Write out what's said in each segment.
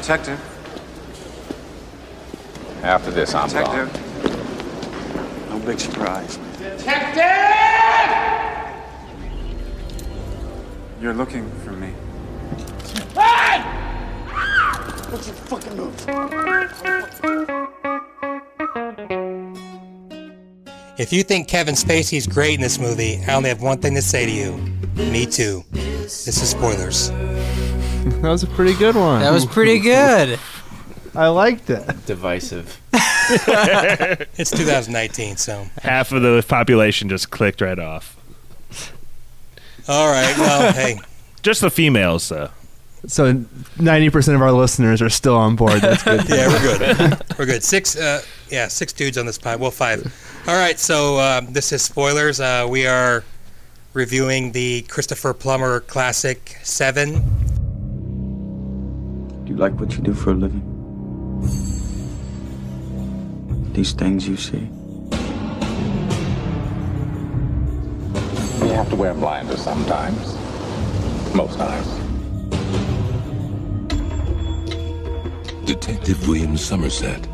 Detective. After this, I'm gone. Detective. No big surprise. Detective! You're looking for me. Hey! What's your fucking move? If you think Kevin Spacey's great in this movie, I only have one thing to say to you. Me too. This is spoilers. That was a pretty good one. That was pretty good. I liked it. Divisive. It's 2019, so. Half of the population just clicked right off. All right. Well, hey. Just the females, though. So 90% of our listeners are still on board. That's good. Yeah, we're good. we're good. Six, uh, yeah, six dudes on this pod. Well, five. All right. So um, this is spoilers. Uh, we are reviewing the Christopher Plummer classic Seven. Do you like what you do for a living? These things you see? You have to wear blinders sometimes. Most times. Detective William Somerset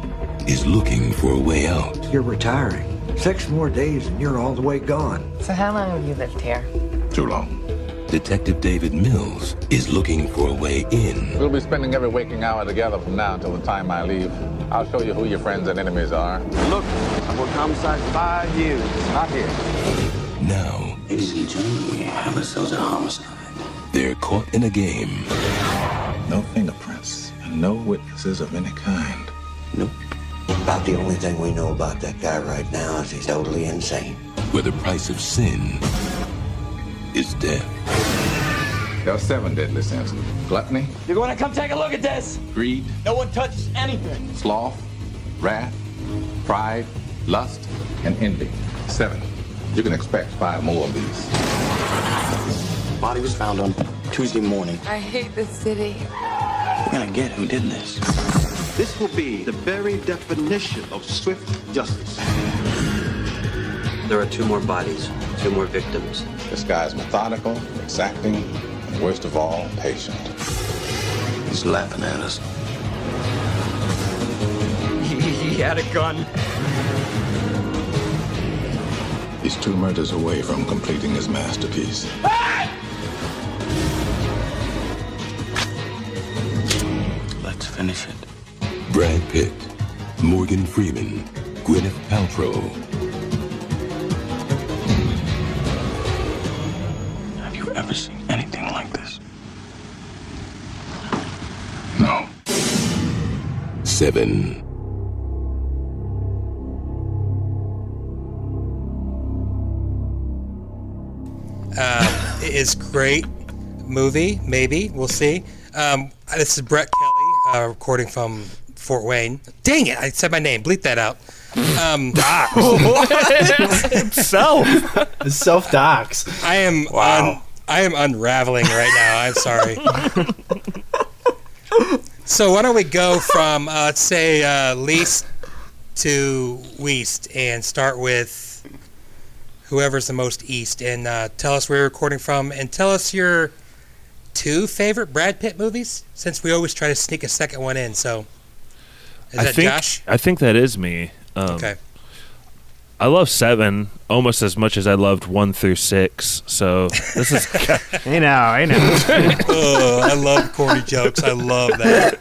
is looking for a way out. You're retiring. Six more days and you're all the way gone. So how long have you lived here? Too long. Detective David Mills is looking for a way in. We'll be spending every waking hour together from now until the time I leave. I'll show you who your friends and enemies are. Look, I've worked homicide for five years. Not here. Now, Ladies and gentlemen, we have ourselves a homicide. they're caught in a game No fingerprints and no witnesses of any kind. Nope. About the only thing we know about that guy right now is he's totally insane. where the price of sin is death. There are seven deadly sins. Gluttony, You're going to come take a look at this. greed, No one touches anything. sloth, wrath, pride, lust, and envy. Seven. You can expect five more of these. Body was found on Tuesday morning. I hate this city. We're gonna get who did this. This will be the very definition of swift justice. There are two more bodies, two more victims. This guy is methodical, exacting, and worst of all, patient. He's laughing at us. He had a gun. He's two murders away from completing his masterpiece. Let's finish it. Brad Pitt, Morgan Freeman, Gwyneth Paltrow, Have you seen anything like this? No. Seven. Um, it is great movie. Maybe we'll see. Um, this is Brett Kelly, uh, recording from Fort Wayne. Dang it! I said my name. Bleep that out. Um, Self. Self docs. I am un- I am unraveling right now. I'm sorry. so why don't we go from uh, let's say uh, least to west and start with whoever's the most east and uh, tell us where you're recording from and tell us your two favorite Brad Pitt movies since we always try to sneak a second one in. So is I that think Josh? I think that is me. Um, Okay. I love seven almost as much as I loved one through six. So this is Hey now, hey now. oh, I love corny jokes. I love that.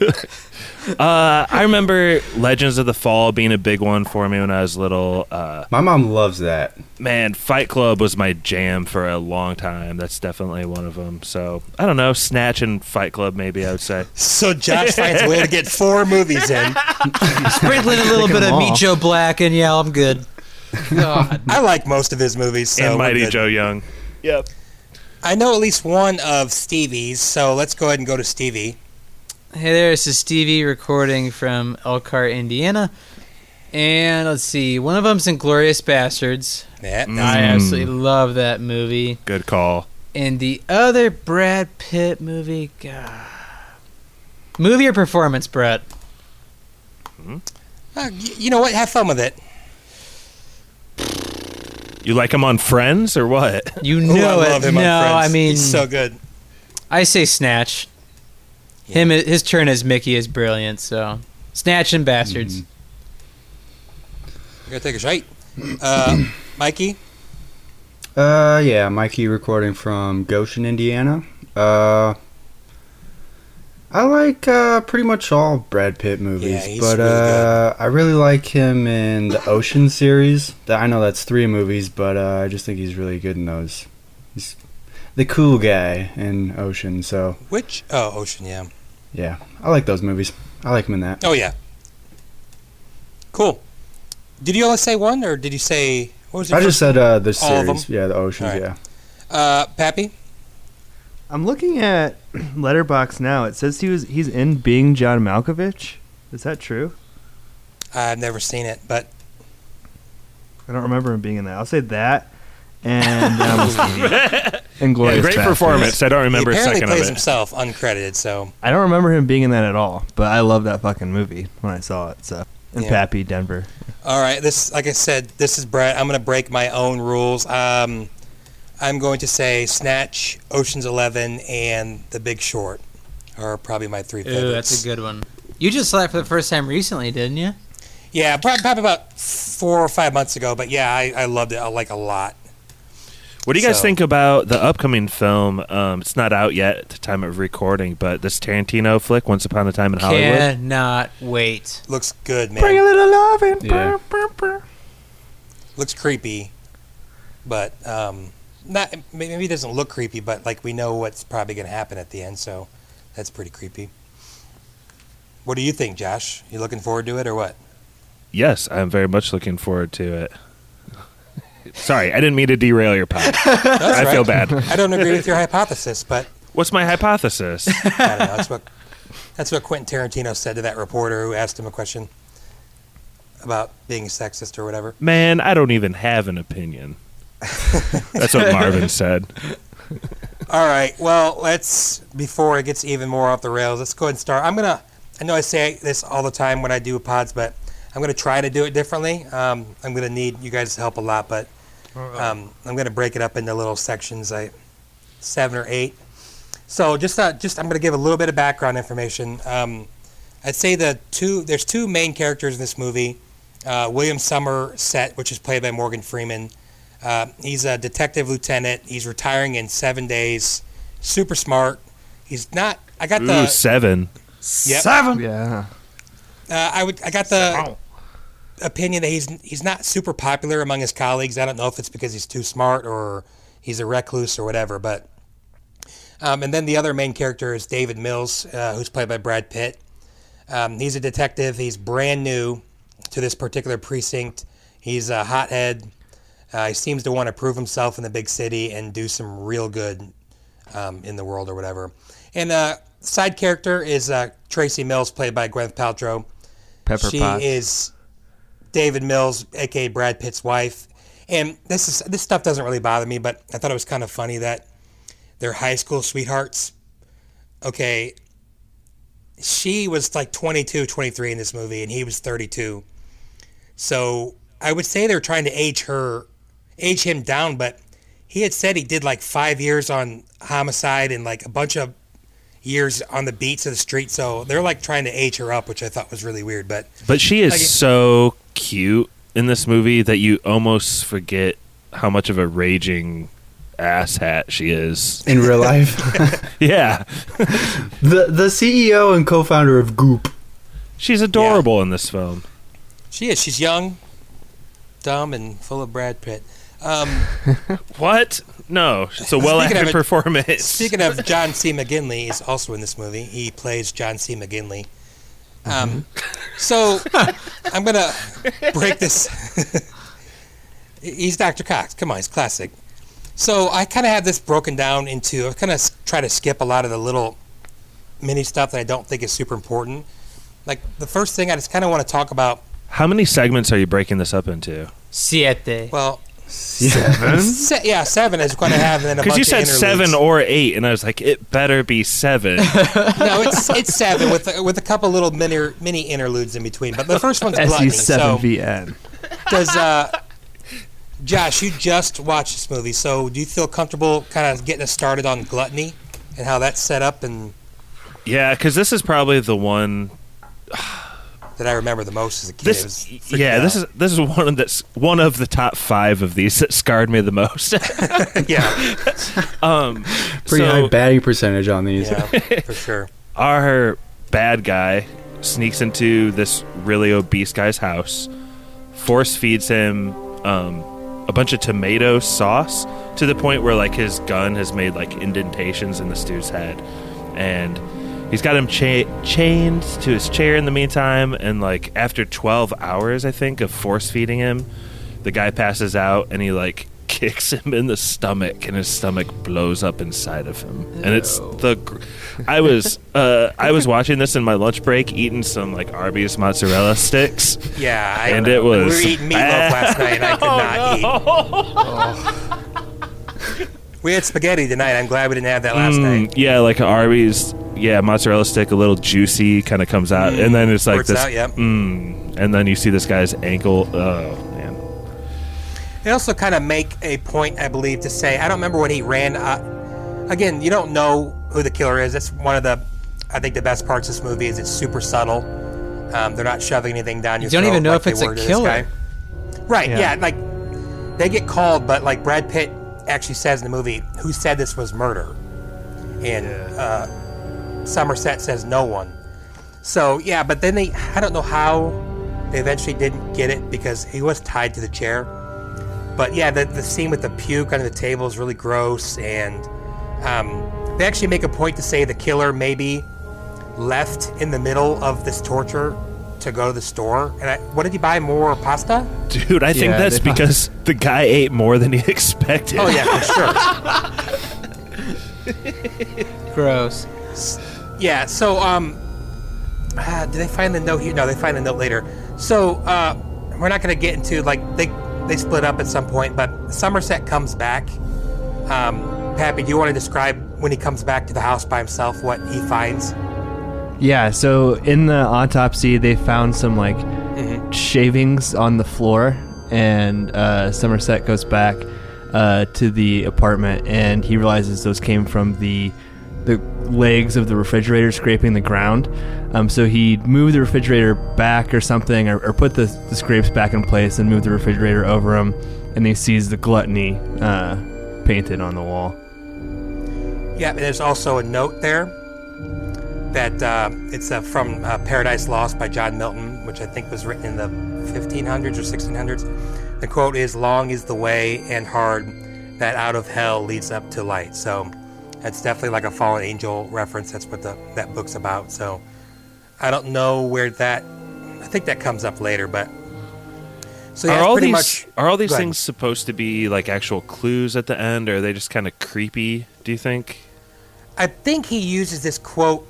Uh, I remember Legends of the Fall being a big one for me when I was little. Uh, My mom loves that. man, Fight Club was my jam for a long time. That's definitely one of them. So I don't know, Snatch and Fight Club, maybe I would say. So Josh finds a way to get four movies in. Sprinkling a little bit of all. Meet Joe Black, and yeah, I'm good. God. I like most of his movies. So and Mighty. Joe Young. Yep. I know at least one of Stevie's, so let's go ahead and go to Stevie. Hey there, this is Stevie recording from Elkhart, Indiana. And let's see, one of them's Inglourious Basterds. Yeah, I absolutely love that movie. Good call. And the other Brad Pitt movie, God. Movie or performance, Brett? Uh, y- you know what? Have fun with it. You like him on Friends or what? You Ooh, know I it. love him no, on Friends. I mean, He's so good. I say Snatch. Him, his turn as Mickey is brilliant. So, snatching bastards. You're gonna take a shite. Uh, Mikey. Uh, yeah, Mikey recording from Goshen, Indiana. Uh, I like uh, pretty much all Brad Pitt movies, Yeah, he's but really uh, I really like him in the Ocean series. I know that's three movies, but uh, I just think he's really good in those. He's the cool guy in Ocean, so Which? Oh, Ocean. Yeah. Yeah, I like those movies. I like him in that. Oh yeah. Cool. Did you only say one, or did you say what was it? I just said uh, the All of them? series, yeah, the Oceans, All right. yeah. Uh, Pappy. I'm looking at Letterboxd now. It says he was he's in Being John Malkovich. Is that true? I've never seen it, but I don't remember him being in that. I'll say that. And um, Inglorious Yeah, great Bastards. performance. I don't remember he a apparently second of plays it. himself uncredited. So I don't remember him being in that at all, but I love that fucking movie when I saw it. So and Yeah. Pappy Denver. All right, this, like I said, this is Brett. I'm going to break my own rules. Um, I'm going to say Snatch, Ocean's Eleven, and The Big Short are probably my three favorites. Ooh, that's a good one. You just saw it for the first time recently, didn't you? Yeah, prob- probably about four or five months ago. But yeah, I, I loved it. I like a lot. What do you guys So- think about the upcoming film? Um, it's not out yet at the time of recording, but this Tarantino flick, Once Upon a Time in Hollywood. Cannot wait. Looks good, man. Bring a little love in. Yeah. Looks creepy, but um, not maybe it doesn't look creepy, but like we know what's probably going to happen at the end. So that's pretty creepy. What do you think, Josh? You looking forward to it or what? Yes, I'm very much looking forward to it. Sorry, I didn't mean to derail your pod. I feel bad. I don't agree with your hypothesis, but What's my hypothesis? I don't know. That's what that's what Quentin Tarantino said to that reporter who asked him a question about being sexist or whatever. Man, I don't even have an opinion. That's what Marvin said. All right. Well, let's before it gets even more off the rails. Let's go ahead and start. I'm gonna. I know I say this all the time when I do pods, but I'm gonna try to do it differently. Um, I'm gonna need you guys' help a lot, but um, I'm gonna break it up into little sections, like seven or eight. So just uh, just I'm gonna give a little bit of background information. Um, I'd say the two there's two main characters in this movie. Uh, William Somerset, which is played by Morgan Freeman. Uh, he's a detective lieutenant. He's retiring in seven days. Super smart. He's not. I got Ooh, the seven. Yep. Yeah. Uh, I would. I got the opinion that he's he's not super popular among his colleagues. I don't know if it's because he's too smart or he's a recluse or whatever. But um, and then the other main character is David Mills, uh, who's played by Brad Pitt. Um, he's a detective. He's brand new to this particular precinct. He's a hothead. Uh, he seems to want to prove himself in the big city and do some real good um, in the world or whatever. And uh, side character is uh, Tracy Mills, played by Gwyneth Paltrow. Pepper she Potts. is David Mills, aka Brad Pitt's wife. And this is this stuff doesn't really bother me, but I thought it was kind of funny that they're high school sweethearts. Okay, she was like 22, 23 in this movie, and he was 32. So I would say they're trying to age her, age him down, but he had said he did like five years on homicide and like a bunch of years on the beats of the street. So they're like trying to age her up, which I thought was really weird. But But she is Like- so cute in this movie that you almost forget how much of a raging asshat she is. In real life, Yeah. the the CEO and co-founder of Goop. She's adorable in this film. she is. She's young, dumb, and full of Brad Pitt. Um, What? No, it's a well acted performance. Speaking of John C. McGinley, is also in this movie. He plays John C. McGinley. Um, so I'm gonna break this. he's Dr. Cox. Come on, he's classic. So I kind of have this broken down into. I kind of try to skip a lot of the little mini stuff that I don't think is super important. Like the first thing, I just kind of want to talk about. How many segments are you breaking this up into? Siete. Well, Seven. se- yeah, seven is going to have and then a Because you said interludes. seven or eight, and I was like, it better be seven. no, it's it's seven with with a couple little mini mini interludes in between. But the first one's gluttony. So SU7VN. does uh, Josh? You just watched this movie, so do you feel comfortable kind of getting us started on gluttony and how that's set up? And Yeah, because this is probably the one. That I remember the most as a kid. This, It was freaking yeah, this is this is one of that's one of the top five of these that scarred me the most. yeah, um, Pretty so high batting percentage on these. yeah, for sure. our bad guy sneaks into this really obese guy's house, force feeds him um, a bunch of tomato sauce to the point where like his gun has made like indentations in the stew's head, and he's got him cha- chained to his chair in the meantime. And like after twelve hours, I think of force feeding him, the guy passes out and he like kicks him in the stomach and his stomach blows up inside of him and it's the gr- i was uh i was watching this in my lunch break eating some like arby's mozzarella sticks Yeah, I, And it was we were eating meatloaf last night, and I could not eat. We had spaghetti tonight. I'm glad we didn't have that last Mm, night. yeah like arby's yeah mozzarella stick a little juicy kind of comes out and then it's like Squirts this out, yep. mm, and then you see this guy's ankle oh man They also kind of make a point, I believe, to say I don't remember when he ran. Uh, again, you don't know who the killer is. That's one of the, I think, the best parts of this movie is it's super subtle. Um, they're not shoving anything down your throat You don't throat even know like if it's a were to this killer. Right? Yeah. Yeah. Like they get called, but like Brad Pitt actually says in the movie, "Who said this was murder?" And uh, Somerset says, "No one." So yeah, but then they, I don't know how they eventually didn't get it because he was tied to the chair. But yeah, the, the scene with the puke under the table is really gross, and um, they actually make a point to say the killer maybe left in the middle of this torture to go to the store. And I, what did he buy? More pasta? dude i think Yeah, that's they found- because the guy ate more than he expected Oh yeah, for sure. Gross. Yeah. So um, ah, did they find the note here? No, they find the note later. So uh, we're not going to get into like they they split up at some point, but Somerset comes back. Um, Pappy, do you want to describe when he comes back to the house by himself what he finds? Yeah, so in the autopsy, they found some like shavings on the floor, and uh, Somerset goes back uh, to the apartment, and he realizes those came from the the legs of the refrigerator scraping the ground. Um, so he moved the refrigerator back or something, or, or put the, the scrapes back in place, and moved the refrigerator over him, and he sees the gluttony uh, painted on the wall. Yeah, there's also a note there that uh, it's uh, from uh, Paradise Lost by John Milton, which I think was written in the 1500s or 1600s. The quote is Long is the way and hard that out of hell leads up to light. So that's definitely like a fallen angel reference. That's what the, that book's about. So I don't know where that, I think that comes up later, but. So yeah, are all these much. are all these things supposed to be like actual clues at the end, or are they just kind of creepy? Do you think? I think he uses this quote.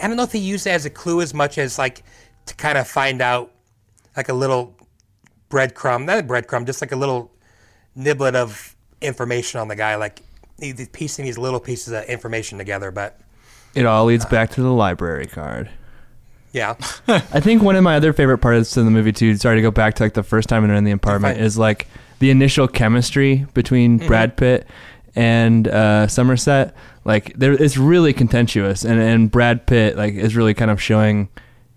I don't know if he used it as a clue as much as like to kind of find out like a little breadcrumb, not a breadcrumb, just like a little niblet of information on the guy. Like piecing these little pieces of information together. But It all leads back to the library card. yeah, I think one of my other favorite parts of the movie too. Sorry to go back to like the first time they're in the apartment is like the initial chemistry between Brad Pitt and uh, Somerset. Like there, it's really contentious, and and Brad Pitt like is really kind of showing.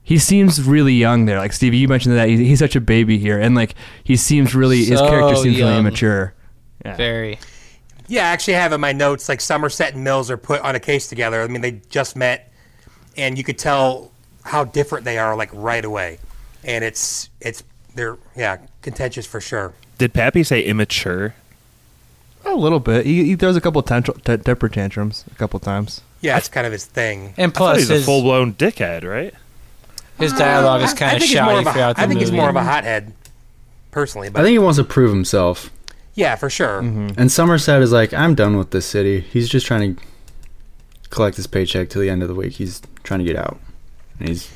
He seems really young there. Like Stevie, you mentioned that he's, he's such a baby here, and like he seems really his character seems really immature. Yeah. Very. Yeah. I actually have in my notes like Somerset and Mills are put on a case together. I mean, they just met, and you could tell how different they are like right away. And it's it's they're yeah contentious for sure. Did Pappy say immature? A little bit. He, he throws a couple tantr- t- temper tantrums a couple times. Yeah, that's kind of his thing. And I thought plus, he's a full blown dickhead, right? his dialogue is kind I of think he's more shouty of a- throughout the I think movie. he's more of a hothead, personally. But I think he wants to prove himself. Yeah, for sure. And Somerset is like, I'm done with this city. He's just trying to collect his paycheck till the end of the week. He's trying to get out. And he's,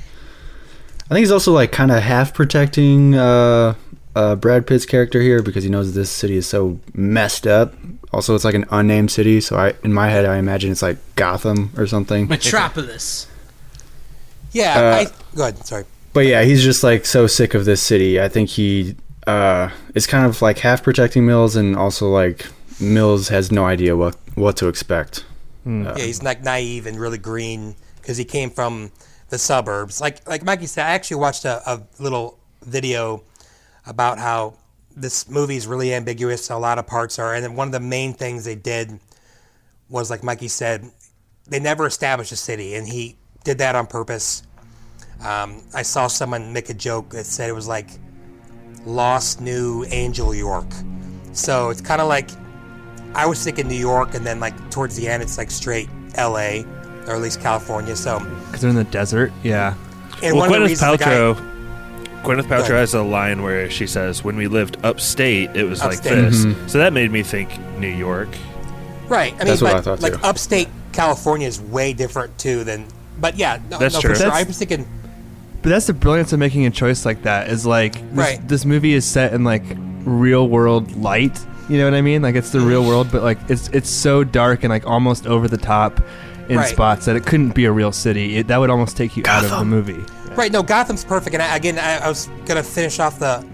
I think he's also like kind of half protecting uh, uh, Brad Pitt's character here because he knows this city is so messed up. Also, it's like an unnamed city, so I, in my head, I imagine it's like Gotham or something. Metropolis. Yeah, Uh, I, go ahead. Sorry. But yeah, he's just like so sick of this city. I think he uh, is kind of like half protecting Mills, and also like Mills has no idea what what to expect. yeah, he's like naive and really green because because he came from the suburbs. Like like Mikey said, I actually watched a, a little video about how this movie is really ambiguous. A lot of parts are, and then one of the main things they did was like Mikey said, they never established a city, and he did that on purpose. Um, I saw someone make a joke that said it was like Lost New Angel York. So it's kind of like I was thinking New York, and then like towards the end, it's like straight L.A. or at least California. So Because they're in the desert. Yeah. and well, one of the Gwyneth reasons the guy- Paltrow. Gwyneth Paltrow has a line where she says, "When we lived upstate, it was Upstate. like this." Mhm. So that made me think New York. Right. I mean, That's what I thought, like too. upstate California is way different too than. But yeah, no, That's no, true. For sure. That's- I was thinking. But that's the brilliance of making a choice like that. Is like this, Right. this movie is set in like real world light. You know what I mean? Like it's the real mm-hmm. world, but like it's it's so dark and like almost over the top in Right. spots that it couldn't be a real city. It, that would almost take you out of the movie. Right. No, Gotham's perfect. And I, again, I, I was gonna finish off the.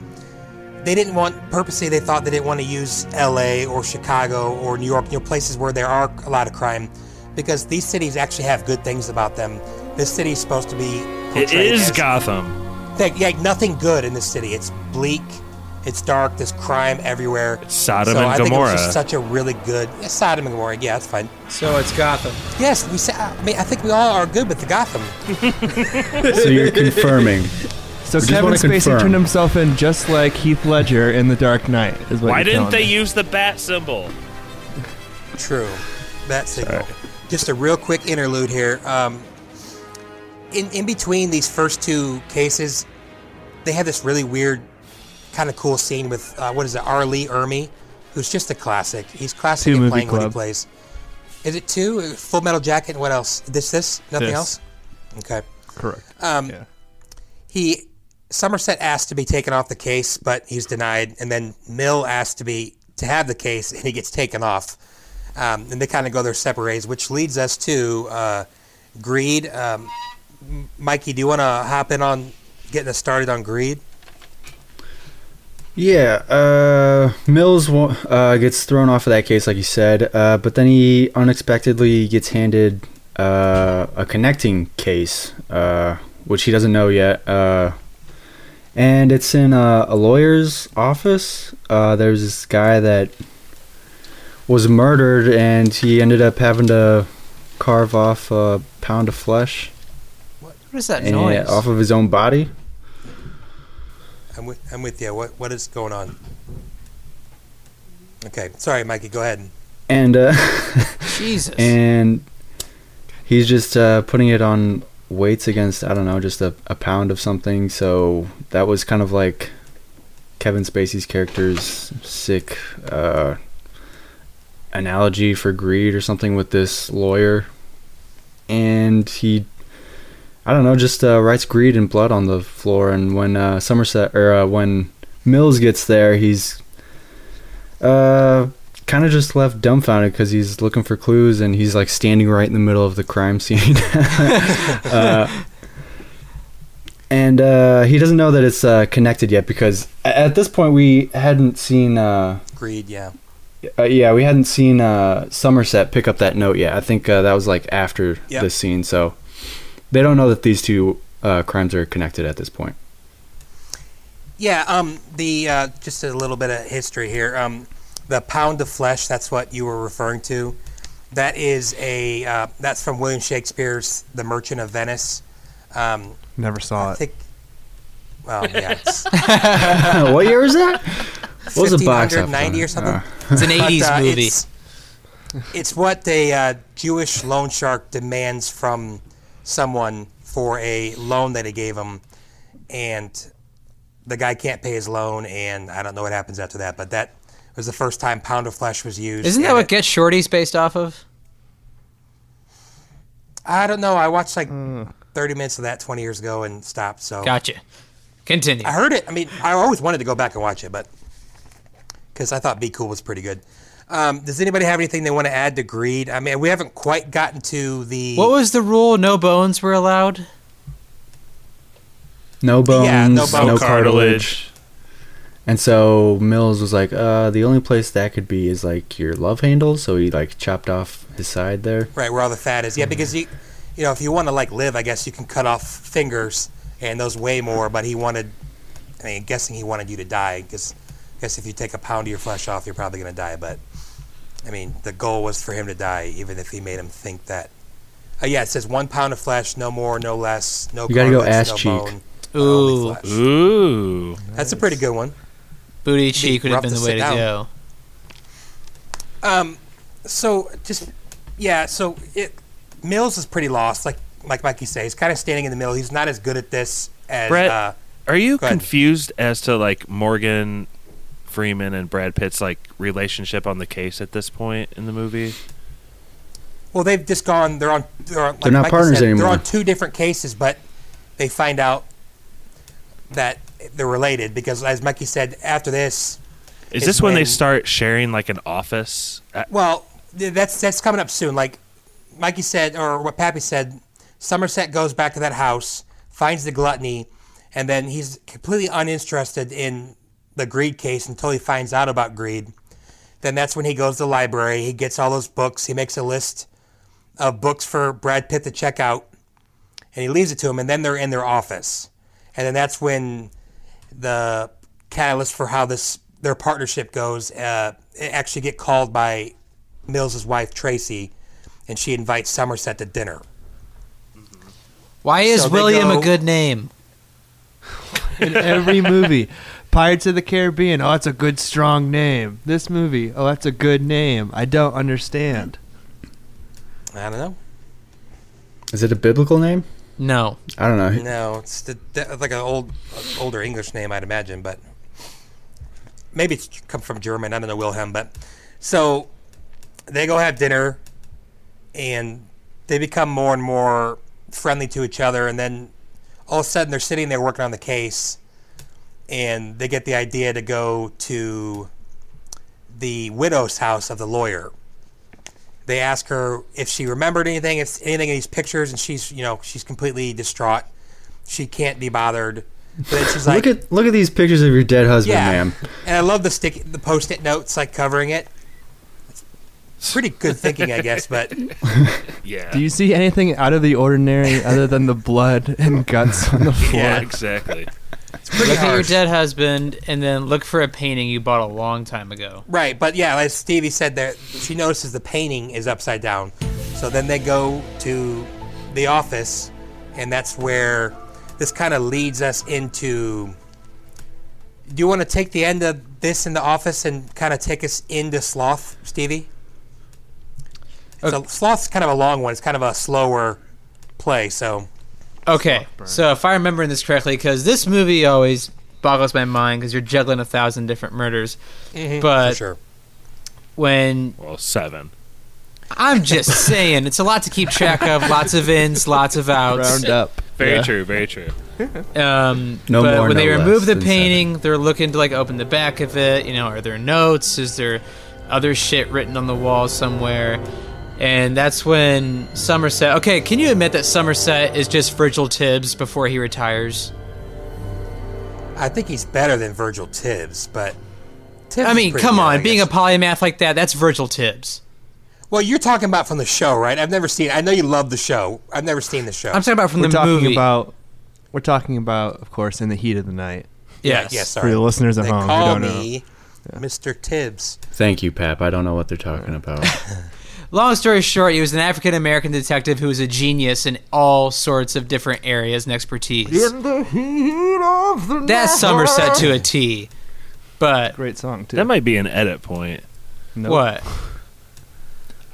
They didn't want purposely. They thought they didn't want to use L.A. or Chicago or New York, you know, places where there are a lot of crime, because these cities actually have good things about them. This city is supposed to be. It portrayed as- Gotham. Like, yeah, nothing good in this city. It's bleak. It's dark. There's crime everywhere. It's Sodom so and I think it was Gomorrah. just such a really good yeah, Sodom and Gomorrah. Yeah, that's fine. So it's Gotham. Yes, we. Say, I mean, I think we all are good with the Gotham. So you're confirming. So just Kevin Spacey confirm. turned himself in just like Heath Ledger in The Dark Knight. Is what Why you're didn't they me. use the bat symbol? True. That signal. Just a real quick interlude here. Um, in in between these first two cases, they have this really weird, kind of cool scene with uh, what is it, R. Lee Ermey, who's just a classic. He's classic Two Movie playing what he plays. Is it two? Full Metal Jacket. and What else? This this nothing This. else. Okay. Correct. Um, Yeah. He Somerset asked to be taken off the case, but he's denied. And then Mill asked to be to have the case, and he gets taken off. Um, and they kind of go their separate ways, which leads us to uh, Greed. Um, Mikey, do you want to hop in on getting us started on Greed? Yeah, uh, Mills uh, gets thrown off of that case, like you said, uh, but then he unexpectedly gets handed uh, a connecting case, uh, which he doesn't know yet. Uh, and it's in a, lawyer's office. There's this guy that was murdered, and he ended up having to carve off a pound of flesh What is that and- noise? off of his own body. I'm with, I'm with you. What what is going on? Okay, sorry, Mikey. Go ahead. And uh, Jesus. and he's just uh, putting it on weights against I don't know, just a, a pound of something. So that was kind of like Kevin Spacey's character's sick uh, analogy for greed or something with this lawyer, and he. I don't know, just uh, writes greed and blood on the floor, and when uh, Somerset or uh, when Mills gets there, he's uh, kind of just left dumbfounded because he's looking for clues and he's like standing right in the middle of the crime scene. uh, and uh, he doesn't know that it's uh, connected yet because at this point we hadn't seen. Uh, Greed. Yeah. uh, yeah, we hadn't seen uh, Somerset pick up that note yet. I think uh, that was like after Yep. this scene, so they don't know that these two uh, crimes are connected at this point. Yeah, um, the uh, just a little bit of history here. Um, the pound of flesh. That's what you were referring to. That is a uh, that's from William Shakespeare's The Merchant of Venice. Um, Never saw I it. think. Well, yeah, what year was that? What was the box office 1590 or something. Uh, It's an But, 80s uh, movie. It's, it's what a uh, Jewish loan shark demands from someone for a loan that he gave him, and the guy can't pay his loan, and I don't know what happens after that. But that was the first time pound of flesh was used. Isn't that what it- Get Shorty's based off of? I don't know. I watched like Hmm. 30 minutes of that 20 years ago and stopped. So Gotcha. Continue. I heard it. I mean, I always wanted to go back and watch it, but because I thought Be Cool was pretty good. Um, does anybody have anything they want to add to Greed? I mean, we haven't quite gotten to the. What was the rule? No bones were allowed? no bones, Yeah, no no, bone cartilage. And so Mills was like, uh, the only place that could be is like your love handle. So he like chopped off his side there. Right, where all the fat is. Yeah, because you you know, if you want to like live, I guess you can cut off fingers, and those weigh more. But he wanted, I mean, guessing he wanted you to die, because I guess if you take a pound of your flesh off, you're probably gonna die. But I mean, the goal was for him to die, even if he made him think that. Uh, yeah, it says one pound of flesh, no more, no less, no. You gotta go cartilage, ass no cheek. bone, Ooh. Ooh. That's a pretty good one. booty cheek would have been the way to down. go. Um, so just yeah, so it Mills is pretty lost, like like Mikey says. He's kind of standing in the middle. He's not as good at this as Brett, uh, are you go ahead. confused as to like Morgan Freeman and Brad Pitt's like relationship on the case at this point in the movie? well, they've just gone. They're on. They're, on, like They're not Mikey partners said, anymore. They're on two different cases, but they find out that they're related because, as Mikey said, after this. Is is this when, they start sharing like an office? Uh, Well, that's that's coming up soon. Like Mikey said, or what Pappy said, Somerset goes back to that house, finds the gluttony, and then he's completely uninterested in the greed case until he finds out about greed. Then that's when he goes to the library. He gets all those books. He makes a list of books for Brad Pitt to check out, and he leaves it to him. And then they're in their office, and then that's when the catalyst for how this their partnership goes uh, actually get called by Mills's wife Tracy, and she invites Somerset to dinner. Why is So William go- a good name? in every movie. Pirates of the Caribbean. Oh, that's a good, strong name. This movie. Oh, that's a good name. I don't understand. I don't know. Is it a biblical name? No. I don't know. No, it's the, the, like an old, older English name, I'd imagine, but maybe it's come from German. I don't know Wilhelm, but so they go have dinner, and they become more and more friendly to each other, and then all of a sudden they're sitting there working on the case, and they get the idea to go to the widow's house of the lawyer. They ask her if she remembered anything, if anything in these pictures, and she's, you know, she's completely distraught. She can't be bothered. But then she's like, look at look at these pictures of your dead husband, yeah. ma'am. And I love the stick, the post-it notes like covering it. It's pretty good thinking, I guess. But yeah. Do you see anything out of the ordinary other than the blood and guts on the floor? Yeah, exactly. Look at your dead husband, and then look for a painting you bought a long time ago. right, but yeah, as Stevie said, there she notices the painting is upside down. So then they go to the office, and that's where this kind of leads us into. Do you want to take the end of this in the office and kind of take us into Sloth, Stevie? So Sloth's kind of a long one. It's kind of a slower play. So Okay, so if I remember this correctly, because this movie always boggles my mind because you're juggling a thousand different murders, Mhm, but for sure. when Well, seven. I'm just saying, it's a lot to keep track of. Lots of ins, lots of outs. Round up. Very Yeah. true. Very true. Um, No but more, when they remove the than painting, they're looking to like open the back of it. You know, are there notes? Is there other shit written on the wall somewhere? And that's when Somerset. Okay, can you admit that Somerset is just Virgil Tibbs before he retires? I think he's better than Virgil Tibbs, but Tibbs I mean, come good, on, being a polymath like that, that's Virgil Tibbs. well, you're talking about from the show, right? I've never seen. I know you love the show. I've never seen the show. I'm talking about from we're the talking movie. about. We're talking about, of course, in the heat of the night. yes. yes, Sorry. For the listeners at they home who call don't know. Mr. Tibbs. Thank you, Pap. I don't know what they're talking about. Long story short, he was an African American detective who was a genius in all sorts of different areas and expertise. the heat of the That's Somerset to a T. But Great song too. That might be an edit point. Nope. what?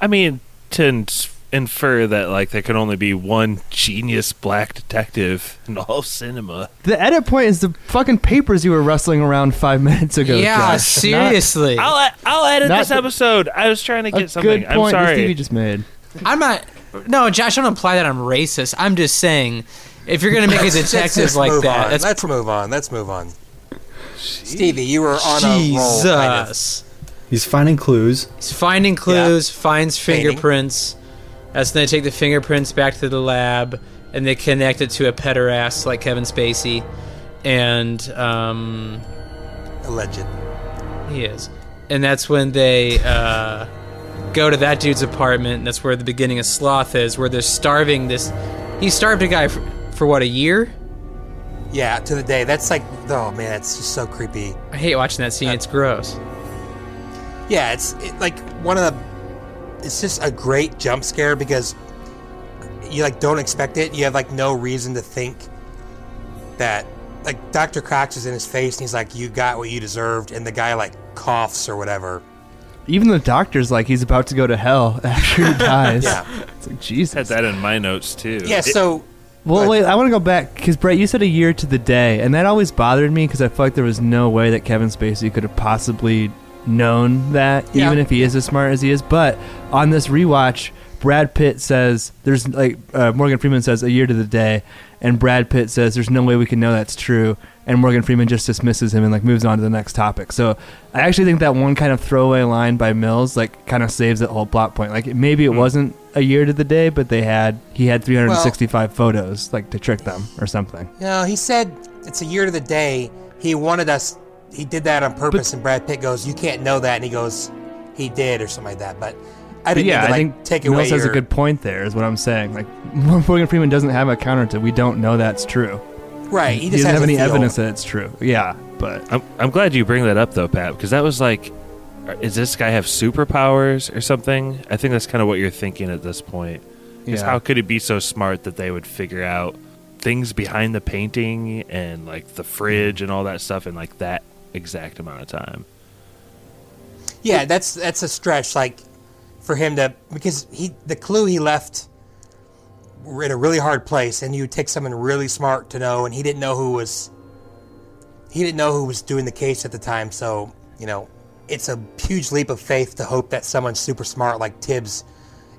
I mean, to in- infer that like there can only be one genius black detective in all of cinema. The edit point is the fucking papers you were wrestling around five minutes ago. yeah, Josh. Not seriously. I'll e- I'll edit Not this the- episode. I was trying to a get something. good I'm point that sorry. Stevie just made. I'm not. No, Josh, don't imply that I'm racist. I'm just saying, if you're gonna make a Let's detective like move that, on. that's Let's move on. Let's move on. Stevie, you were on a roll. kind of. Jesus. He's finding clues. He's finding clues, finds Painting. fingerprints. That's when they take the fingerprints back to the lab, and they connect it to a pederast like Kevin Spacey, and um, Alleged. he is. And that's when they uh, go to that dude's apartment. And that's where the beginning of Sloth is, where they're starving this. He starved a guy for, for what a year. Yeah, to the day. That's like, oh man, that's just so creepy. I hate watching that scene. it's gross. Yeah, it's it, like one of the. It's just a great jump scare because you like don't expect it. You have like no reason to think that like Dr. Cox is in his face and he's like, "You got what you deserved," and the guy like coughs or whatever. Even the doctor's like he's about to go to hell after he dies. Yeah. It's like Jesus. Had that in my notes too. Yeah, so Well, wait, I want to go back because Brett, you said a year to the day, and that always bothered me because I felt like there was no way that Kevin Spacey could have possibly known that, Yeah. even if he is as smart as he is. But on this rewatch, Brad Pitt says there's like uh, Morgan Freeman says a year to the day, and Brad Pitt says there's no way we can know that's true, and Morgan Freeman just dismisses him and like moves on to the next topic. So I actually think that one kind of throwaway line by Mills like kind of saves that whole plot point. Like maybe it wasn't a year to the day, but they had he had 365 photos like to trick them or something. No, he said it's a year to the day. He wanted us. He did that on purpose, and Brad Pitt goes, "You can't know that," and he goes, "He did," or something like that. But I didn't yeah, mean to, I think take Mills away has a good point there. Is what I'm saying. Like Morgan Freeman doesn't have a counter to. We don't know that's true. Right, he He, just doesn't has have any feel. evidence that it's true. Yeah, but I'm, I'm glad you bring that up though, Pat, because that was like, is this guy have superpowers or something? I think that's kind of what you're thinking at this point. Is Yeah. how could he be so smart that they would figure out things behind the painting and like the fridge mm-hmm. and all that stuff in like that exact amount of time? Yeah, that's that's a stretch. Like for him to because he the clue he left were in a really hard place, and you take someone really smart to know, and he didn't know who was. He didn't know who was doing the case at the time, so you know, it's a huge leap of faith to hope that someone super smart like Tibbs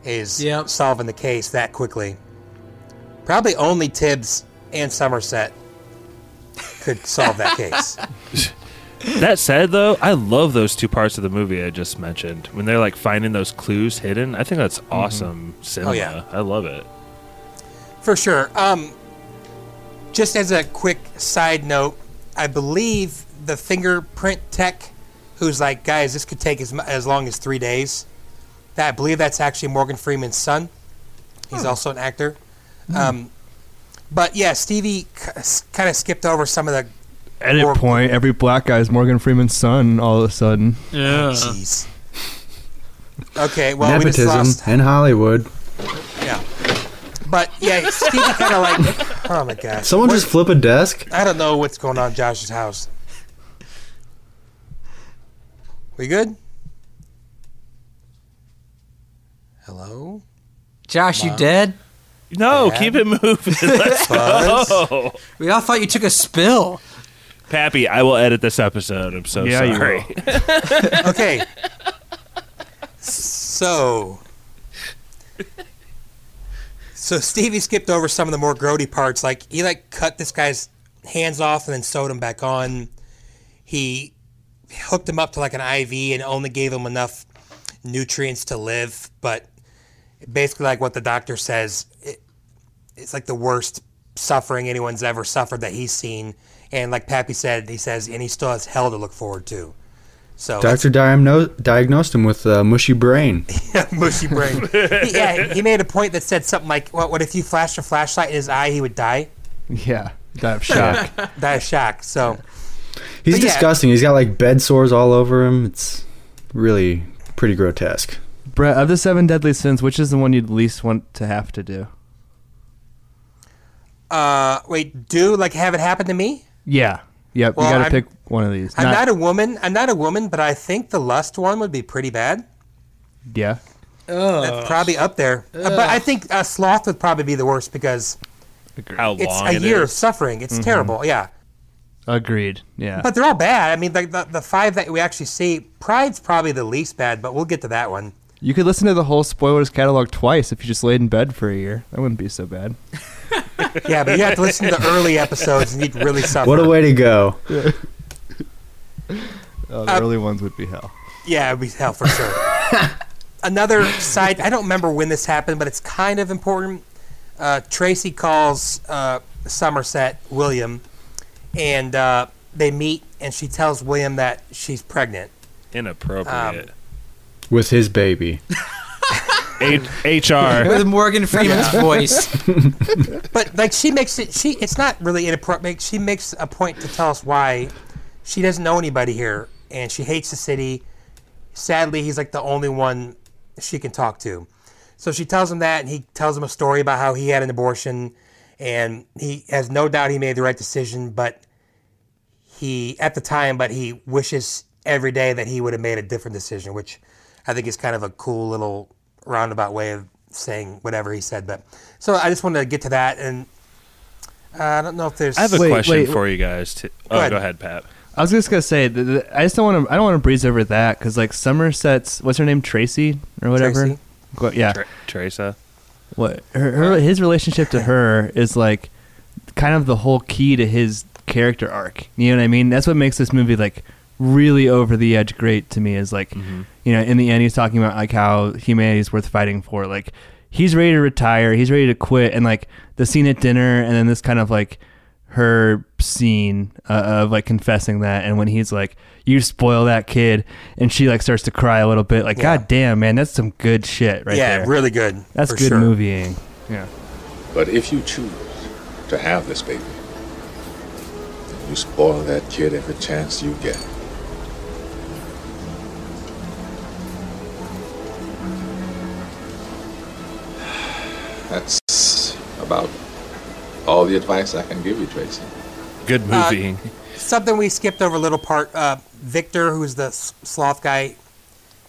is solving the case that quickly. Probably only Tibbs and Somerset could solve that case. that said, though, I love those two parts of the movie I just mentioned when they're like finding those clues hidden. I think that's awesome cinema. Oh, yeah. I love it. For sure. Um, just as a quick side note, I believe the fingerprint tech, who's like, guys, this could take as, as long as three days. That I believe that's actually Morgan Freeman's son. He's also an actor. Um, but yeah, Stevie kind of skipped over some of the. Edit more- point. Every black guy is Morgan Freeman's son. All of a sudden. Yeah. Jeez. Okay, well, we just Nepotism lost. in Hollywood. Yeah. But yeah, Stevie kind of like. Oh my god. Someone What- just flip a desk. I don't know what's going on in Josh's house. We good? Hello? Josh, you dead? No, Dad? keep it moving. Let's go. We all thought you took a spill. Pappy, I will edit this episode. I'm so Yeah, you sorry. Okay. So. So Stevie skipped over some of the more grody parts. Like he like cut this guy's hands off and then sewed him back on. He hooked him up to like an IV and only gave him enough nutrients to live. But basically, like what the doctor says, it, it's like the worst suffering anyone's ever suffered that he's seen. And like Pappy said, he says, and he still has hell to look forward to. So Doctor diagno- diagnosed him with a mushy brain. Yeah, mushy brain. He- yeah, he made a point that said something like, "What? What if you flashed a flashlight in his eye? He would die, Yeah, die of shock. die of shock." So He's But yeah. disgusting. He's got like bed sores all over him. It's really pretty grotesque. Brett, of the seven deadly sins, which is the one you'd least want to have to do? Uh, wait, do like have it happen to me? Yeah. Yep. Well, you got to pick one of these. I'm Not- not a woman. I'm not a woman, but I think the lust one would be pretty bad. yeah. That's probably up there. Uh, but I think uh, sloth would probably be the worst because How it's long a it year of suffering. It's Mhm. terrible. Yeah, Agreed. Yeah. but they're all bad. I mean, the, the the five that we actually see, Pride's probably the least bad, but we'll get to that one. you could listen to the whole spoilers catalog twice if you just laid in bed for a year. That wouldn't be so bad. Yeah, but you have to listen to the early episodes and you'd really suffer. What a way to go. Oh, the Uh, early ones would be hell. Yeah, it'd be hell for sure. Another side, I don't remember when this happened, but it's kind of important. Uh, Tracy calls uh, Somerset William, and uh, they meet, and she tells William that she's pregnant. Inappropriate. with his baby. H- HR. With Morgan Freeman's voice. But like she makes it, she it's not really inappropriate. She makes a point to tell us why she doesn't know anybody here and she hates the city. Sadly, he's like the only one she can talk to. So she tells him that, and he tells him a story about how he had an abortion, and he has no doubt he made the right decision. But he, at the time, but he wishes every day that he would have made a different decision, which I think is kind of a cool little roundabout way of saying whatever he said. But so I just wanted to get to that, and uh, I don't know if there's. I have a Wait, question wait, for you guys. Too. Oh, Go ahead. go ahead, Pat. I was just gonna say, th th I just don't want to. I don't want to breeze over that because like Somerset's what's her name, Tracy or whatever. Tracy. Yeah. Tra- Teresa. What her, her his relationship to her is like kind of the whole key to his character arc. You know what I mean? That's what makes this movie like really over the edge great to me. Is like you know in the end he's talking about like how humanity is worth fighting for. Like he's ready to retire, he's ready to quit, and like the scene at dinner, and then this kind of like her scene uh, of like confessing that and when he's like you spoil that kid and she like starts to cry a little bit like Yeah. god damn man that's some good shit right yeah, there really good. that's good sure. movieing. Yeah. But if you choose to have this baby, you spoil that kid every chance you get. That's about all the advice I can give you, Tracy. Good Uh, movie. Something we skipped over a little part. Uh, Victor, who's the sloth guy,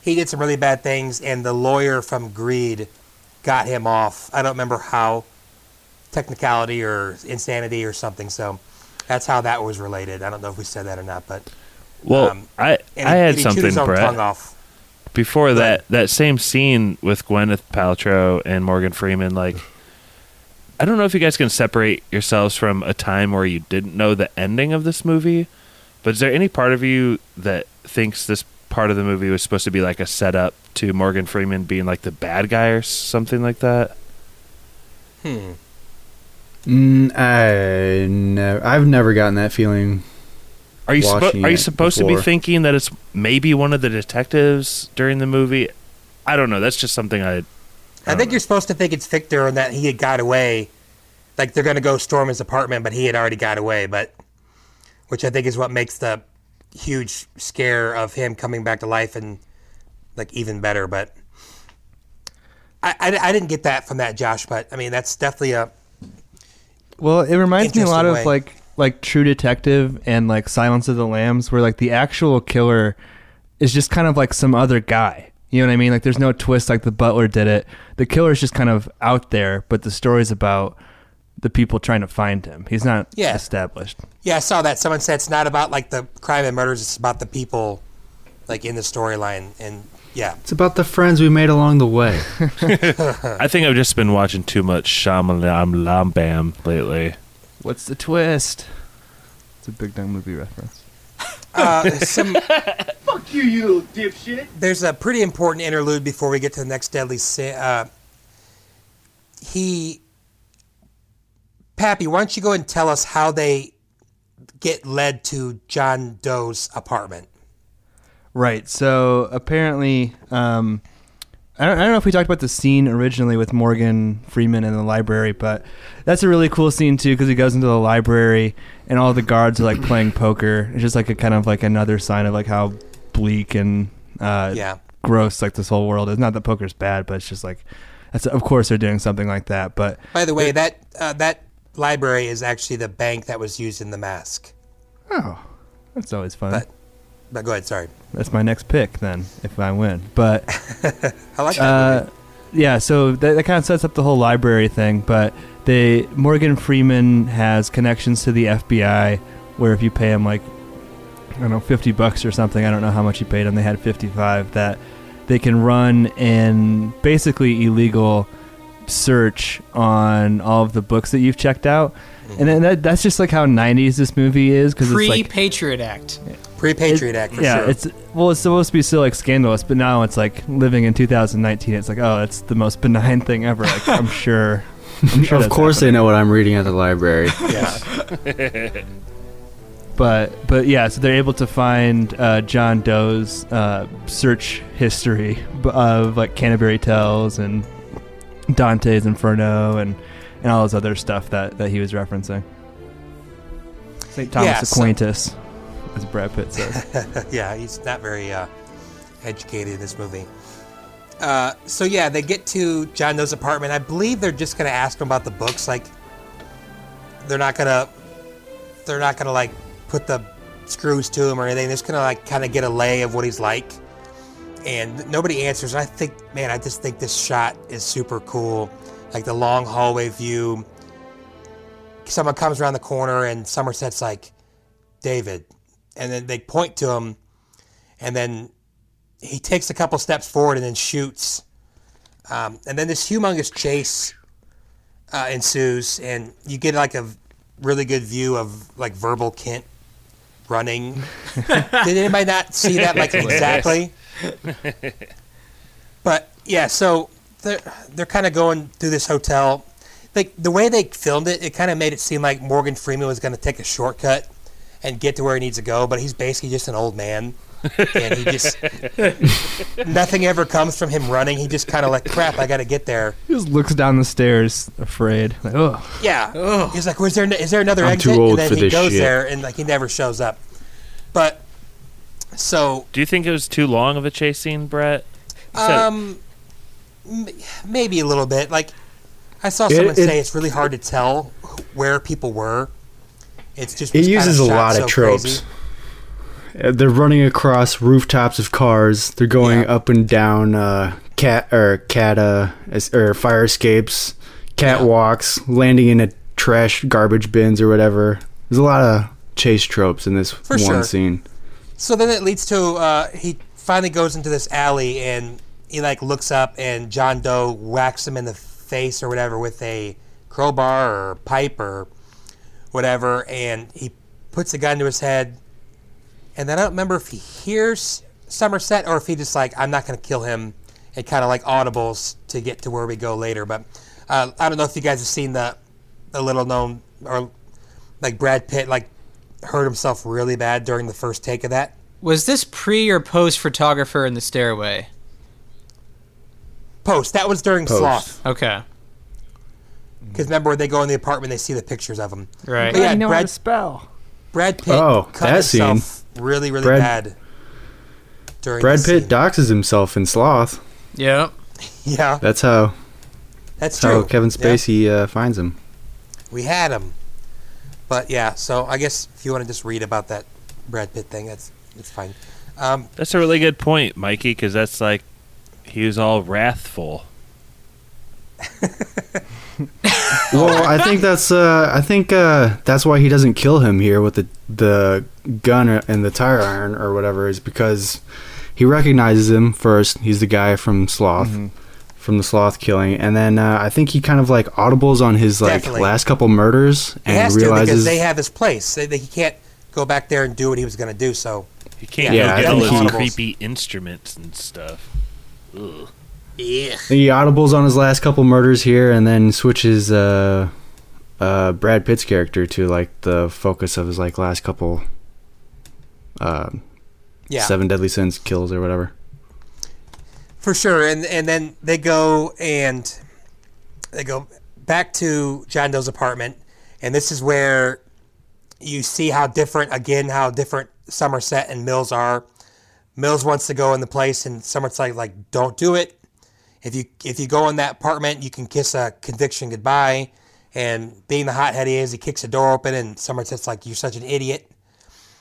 he did some really bad things, and the lawyer from Greed got him off. I don't remember how, technicality or insanity or something. So that's how that was related. I don't know if we said that or not, but well, um, I I had and he chewed something, his own Brett. Tongue off. Before that, that same scene with Gwyneth Paltrow and Morgan Freeman, like, I don't know if you guys can separate yourselves from a time where you didn't know the ending of this movie, but is there any part of you that thinks this part of the movie was supposed to be like a setup to Morgan Freeman being like the bad guy or something like that? Hmm. Mm, I never, I've never gotten that feeling. Are you suppo- are you it supposed to be thinking that it's maybe one of the detectives during the movie? I don't know. That's just something I. I think you're supposed to think it's Victor and that he had got away. Like they're going to go storm his apartment, but he had already got away. But which I think is what makes the huge scare of him coming back to life and like even better. But I, I, I didn't get that from that Josh. But I mean that's definitely a Well, it reminds me a lot of like like True Detective and like Silence of the Lambs, where like the actual killer is just kind of like some other guy. You know what I mean? Like there's no twist like the butler did it. The killer's just kind of out there, but the story's about the people trying to find him. He's not Yeah. established. yeah. I saw that someone said it's not about like the crime and murders. It's about the people like in the storyline. And yeah, It's about the friends we made along the way. I think I've just been watching too much Shamalam Lam Bam lately. What's the twist? It's a Big Dumb Movie reference. uh, some Fuck you, you little dipshit. there's a pretty important interlude before we get to the next deadly sin. Uh, he, Pappy, why don't you go and tell us how they get led to John Doe's apartment? Right. So apparently, um, I, don't, I don't know if we talked about the scene originally with Morgan Freeman in the library, but that's a really cool scene too because he goes into the library and all the guards are like playing poker. It's just like a kind of like another sign of like how bleak and uh, Yeah. gross like this whole world is. Not that poker's bad, but it's just like that's of course they're doing something like that. But By the way, that uh, that library is actually the bank that was used in the mask. oh, that's always fun. But but go ahead. Sorry, That's my next pick then if I win. But I like that. uh, yeah, so that, that kind of sets up the whole library thing. But they Morgan Freeman has connections to the FBI, where if you pay him like I don't know fifty bucks or something, I don't know how much he paid him. They had fifty five that they can run an basically illegal search on all of the books that you've checked out. And then that, that's just like how '90s this movie is because it's Pre like Patriot Act. Pre-Patriot Act for yeah, sure. it's well, it's supposed to be still like scandalous, but now it's like living in 2019. It's like, oh, it's the most benign thing ever. Like, I'm sure. I'm sure of that's course, they know what I'm reading at the library. yeah. but but yeah, so they're able to find uh, John Doe's uh, search history of like Canterbury Tales and Dante's Inferno and and all this other stuff that that he was referencing. St. Thomas Yeah, so- Aquinas, as Brad Pitt says. yeah, he's not very uh, educated in this movie. Uh, so yeah, they get to John Doe's apartment. I believe they're just gonna ask him about the books. Like, they're not gonna, they're not gonna like put the screws to him or anything. They're just gonna like kind of get a lay of what he's like. And nobody answers. I think, man, I just think this shot is super cool. Like the long hallway view. Someone comes around the corner and Somerset's like, David. And then they point to him and then he takes a couple steps forward and then shoots. Um, and then this humongous chase uh, ensues, and you get like a really good view of like verbal Kint running. Did anybody not see that like exactly? But yeah, so they're they're kind of going through this hotel. Like the way they filmed it, it kind of made it seem like Morgan Freeman was going to take a shortcut and get to where he needs to go, but he's basically just an old man, and he just nothing ever comes from him running. He just kind of like crap. I got to get there. he just looks down the stairs, afraid. Like, oh, Yeah. He's like, "Was there is there another I'm exit?" too old and then for he this goes shit. there, and like he never shows up. But so Do you think it was too long of a chase scene, Brett? You said- Um, m- maybe a little bit. Like, I saw It- someone it- say it's really hard to tell where people were. It's just It was kinda uses a shot lot so of tropes. crazy. Uh, They're running across rooftops of cars. They're going up and down uh, cat or cat uh, or fire escapes, catwalks, landing in a trash garbage bins or whatever. There's a lot of chase tropes in this For one sure. scene. So then it leads to uh, he finally goes into this alley and he like looks up and John Doe whacks him in the face or whatever with a crowbar or pipe or whatever, and he puts the gun to his head. And then I don't remember if he hears Somerset or if he just like I'm not going to kill him. It kind of like audibles to get to where we go later. But uh, I don't know if you guys have seen the the little known or like Brad Pitt like hurt himself really bad during the first take of that. Was this pre or post photographer in the stairway? Post. That was during Post. Sloth. Okay. Because remember when they go in the apartment, they see the pictures of him. Right. But yeah, I know how Brad, to spell. Brad Pitt Oh, cut that scene. himself really, really Brad- bad. During Brad Pitt scene. doxes himself in Sloth. Yep. Yeah, That's how. that's how true. Kevin Yeah. Spacey uh, finds him. We had him. But yeah, so I guess if you want to just read about that Brad Pitt thing, that's it's fine. Um, That's a really good point, Mikey, because that's like he was all wrathful. Well, I think that's uh, I think uh, that's why he doesn't kill him here with the the gun and the tire iron or whatever is because he recognizes him first. He's the guy from Sloth, Mm-hmm. from the Sloth killing, and then uh, I think he kind of like audibles on his like Definitely. last couple murders he and has to realizes because they have his place. They, they, he can't go back there and do what he was going to do. So He can't Yeah, go I get all think he- creepy instruments and stuff. Ugh. Yeah. he audibles on his last couple murders here, and then switches uh, uh, Brad Pitt's character to like the focus of his like last couple uh, Yeah. seven deadly sins kills or whatever. For sure, and and then they go and they go back to John Doe's apartment, and this is where you see how different again how different Somerset and Mills are. Mills wants to go in the place, and Somerset's like, like don't do it. If you if you go in that apartment, you can kiss a conviction goodbye. And being the hothead he is, he kicks the door open, and Somerset's like, "You're such an idiot."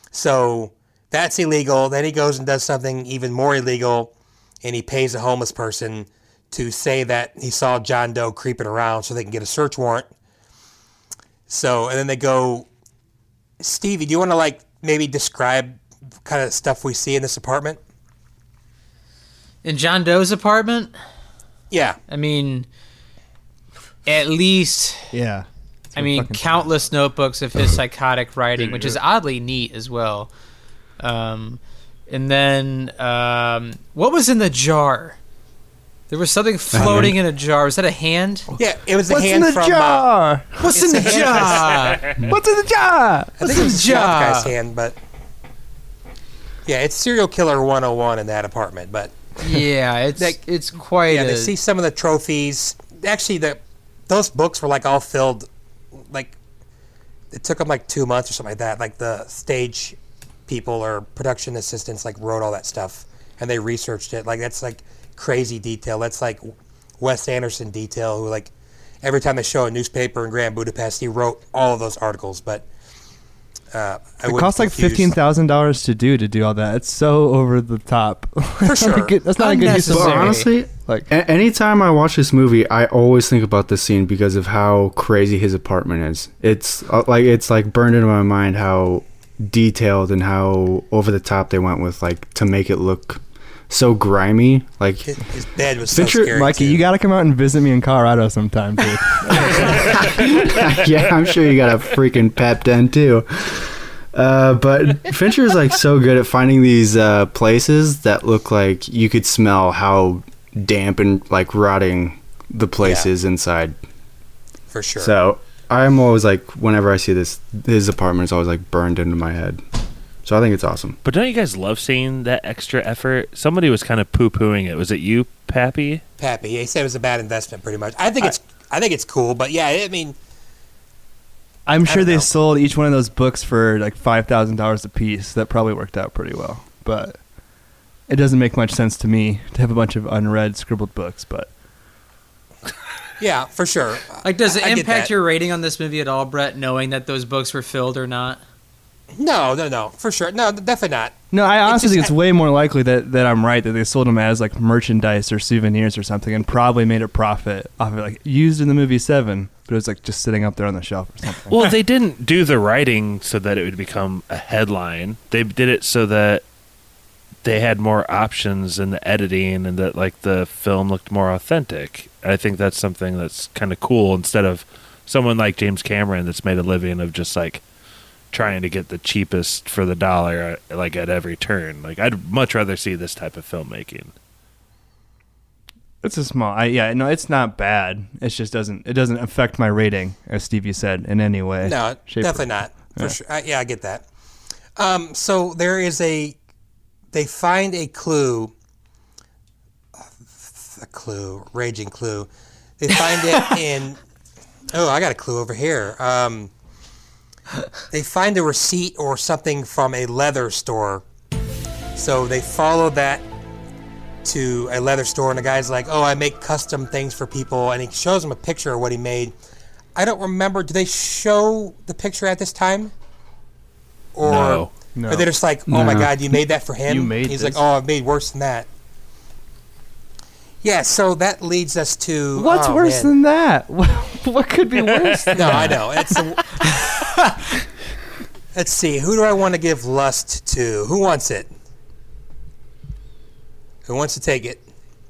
So that's illegal. Then he goes and does something even more illegal, and he pays a homeless person to say that he saw John Doe creeping around so they can get a search warrant. So, and then they go, Stevie, do you want to like maybe describe kind of stuff we see in this apartment? In John Doe's apartment? Yeah. I mean, at least. Yeah. I mean, countless notebooks of his psychotic writing, which is oddly neat as well. Um, and then, um, what was in the jar? There was something floating in a jar. Was that a hand? Yeah, it was a What's in the from. Uh, jar? What's in the jar? What's in the jar? I think it was the guy's hand, but yeah, it's serial killer 101 in that apartment. But yeah, it's it's quite. yeah, a, they see some of the trophies. Actually, the those books were like all filled, like it took them like two months or something like that. Like the stage people or production assistants like wrote all that stuff and they researched it. Like that's like crazy detail. That's like Wes Anderson detail. Who like every time they show a newspaper in Grand Budapest, he wrote all of those articles. But uh, I It costs like fifteen thousand dollars to do to do all that. It's so over the top. For sure. that's not a good use of money. honestly, like a- anytime I watch this movie, I always think about this scene because of how crazy his apartment is. It's uh, like it's like burned into my mind how detailed and how over the top they went with like to make it look so grimy. Like His, his bed was Fincher- so scary. Mikey, too. you got to come out and visit me in Colorado sometime, dude. yeah, I'm sure you got a freaking pep den too. Uh, but Fincher is like so good at finding these uh, places that look like you could smell how damp and like rotting the place Yeah. is inside. for sure. So I'm always like, whenever I see this, his apartment is always like burned into my head. So I think it's awesome. But don't you guys love seeing that extra effort? Somebody was kind of poo pooing it. Was it you, Pappy? Pappy, he said it was a bad investment, pretty much. I think it's I think it's cool, but yeah, I mean, I'm sure they know. sold each one of those books for like five thousand dollars a piece. That probably worked out pretty well. But it doesn't make much sense to me to have a bunch of unread scribbled books. But yeah, for sure. like, does it I- I impact your rating on this movie at all, Brett? Knowing that those books were filled or not? No, no, no, for sure. No, definitely not. no, I honestly just- think it's way more likely that, that I'm right that they sold them as like merchandise or souvenirs or something, and probably made a profit off of it, like used in the movie Seven, but it was like just sitting up there on the shelf or something. Well, they didn't do the writing so that it would become a headline. They did it so that they had more options in the editing and that like the film looked more authentic. I think that's something that's kind of cool instead of someone like James Cameron that's made a living of just like trying to get the cheapest for the dollar uh, like at every turn. Like I'd much rather see this type of filmmaking. It's a small. I, yeah, no, it's not bad. It just doesn't. It doesn't affect my rating, as Stevie said, in any way. No, shape, or- definitely not. For Yeah. sure. Uh, yeah, I get that. Um, so there is a. They find a clue. A clue, raging clue. They find it in. Oh, I got a clue over here. Um, they find a receipt or something from a leather store. So they follow that to a leather store, and the guy's like, "Oh, I make custom things for people," and he shows them a picture of what he made. I don't remember. Do they show the picture at this time? Or No. No. are they just like, "Oh my God, you made that for him"? You made He's this. like, "Oh, I've made worse than that." Yeah, so that leads us to What's oh, worse man. than that? what could be worse? Than No, that? I know. It's a, Let's see. Who do I want to give lust to? Who wants it? Who wants to take it?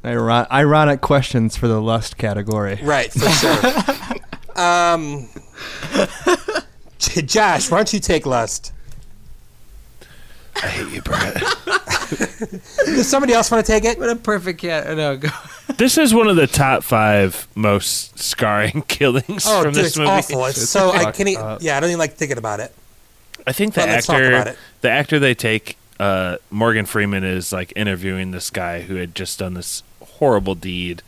Iron- ironic questions for the lust category. Right, for sure. um, Josh, why don't you take lust? I hate you, Brett. Does somebody else want to take it? What a perfect cat! No, go. this is one of the top five most scarring killings Oh, from dude, this it's movie. awful. It's, so I can't. e- Yeah, I don't even like thinking about it. I think the Well, let's talk actor, about it. the actor they take, uh, Morgan Freeman is like interviewing this guy who had just done this horrible deed,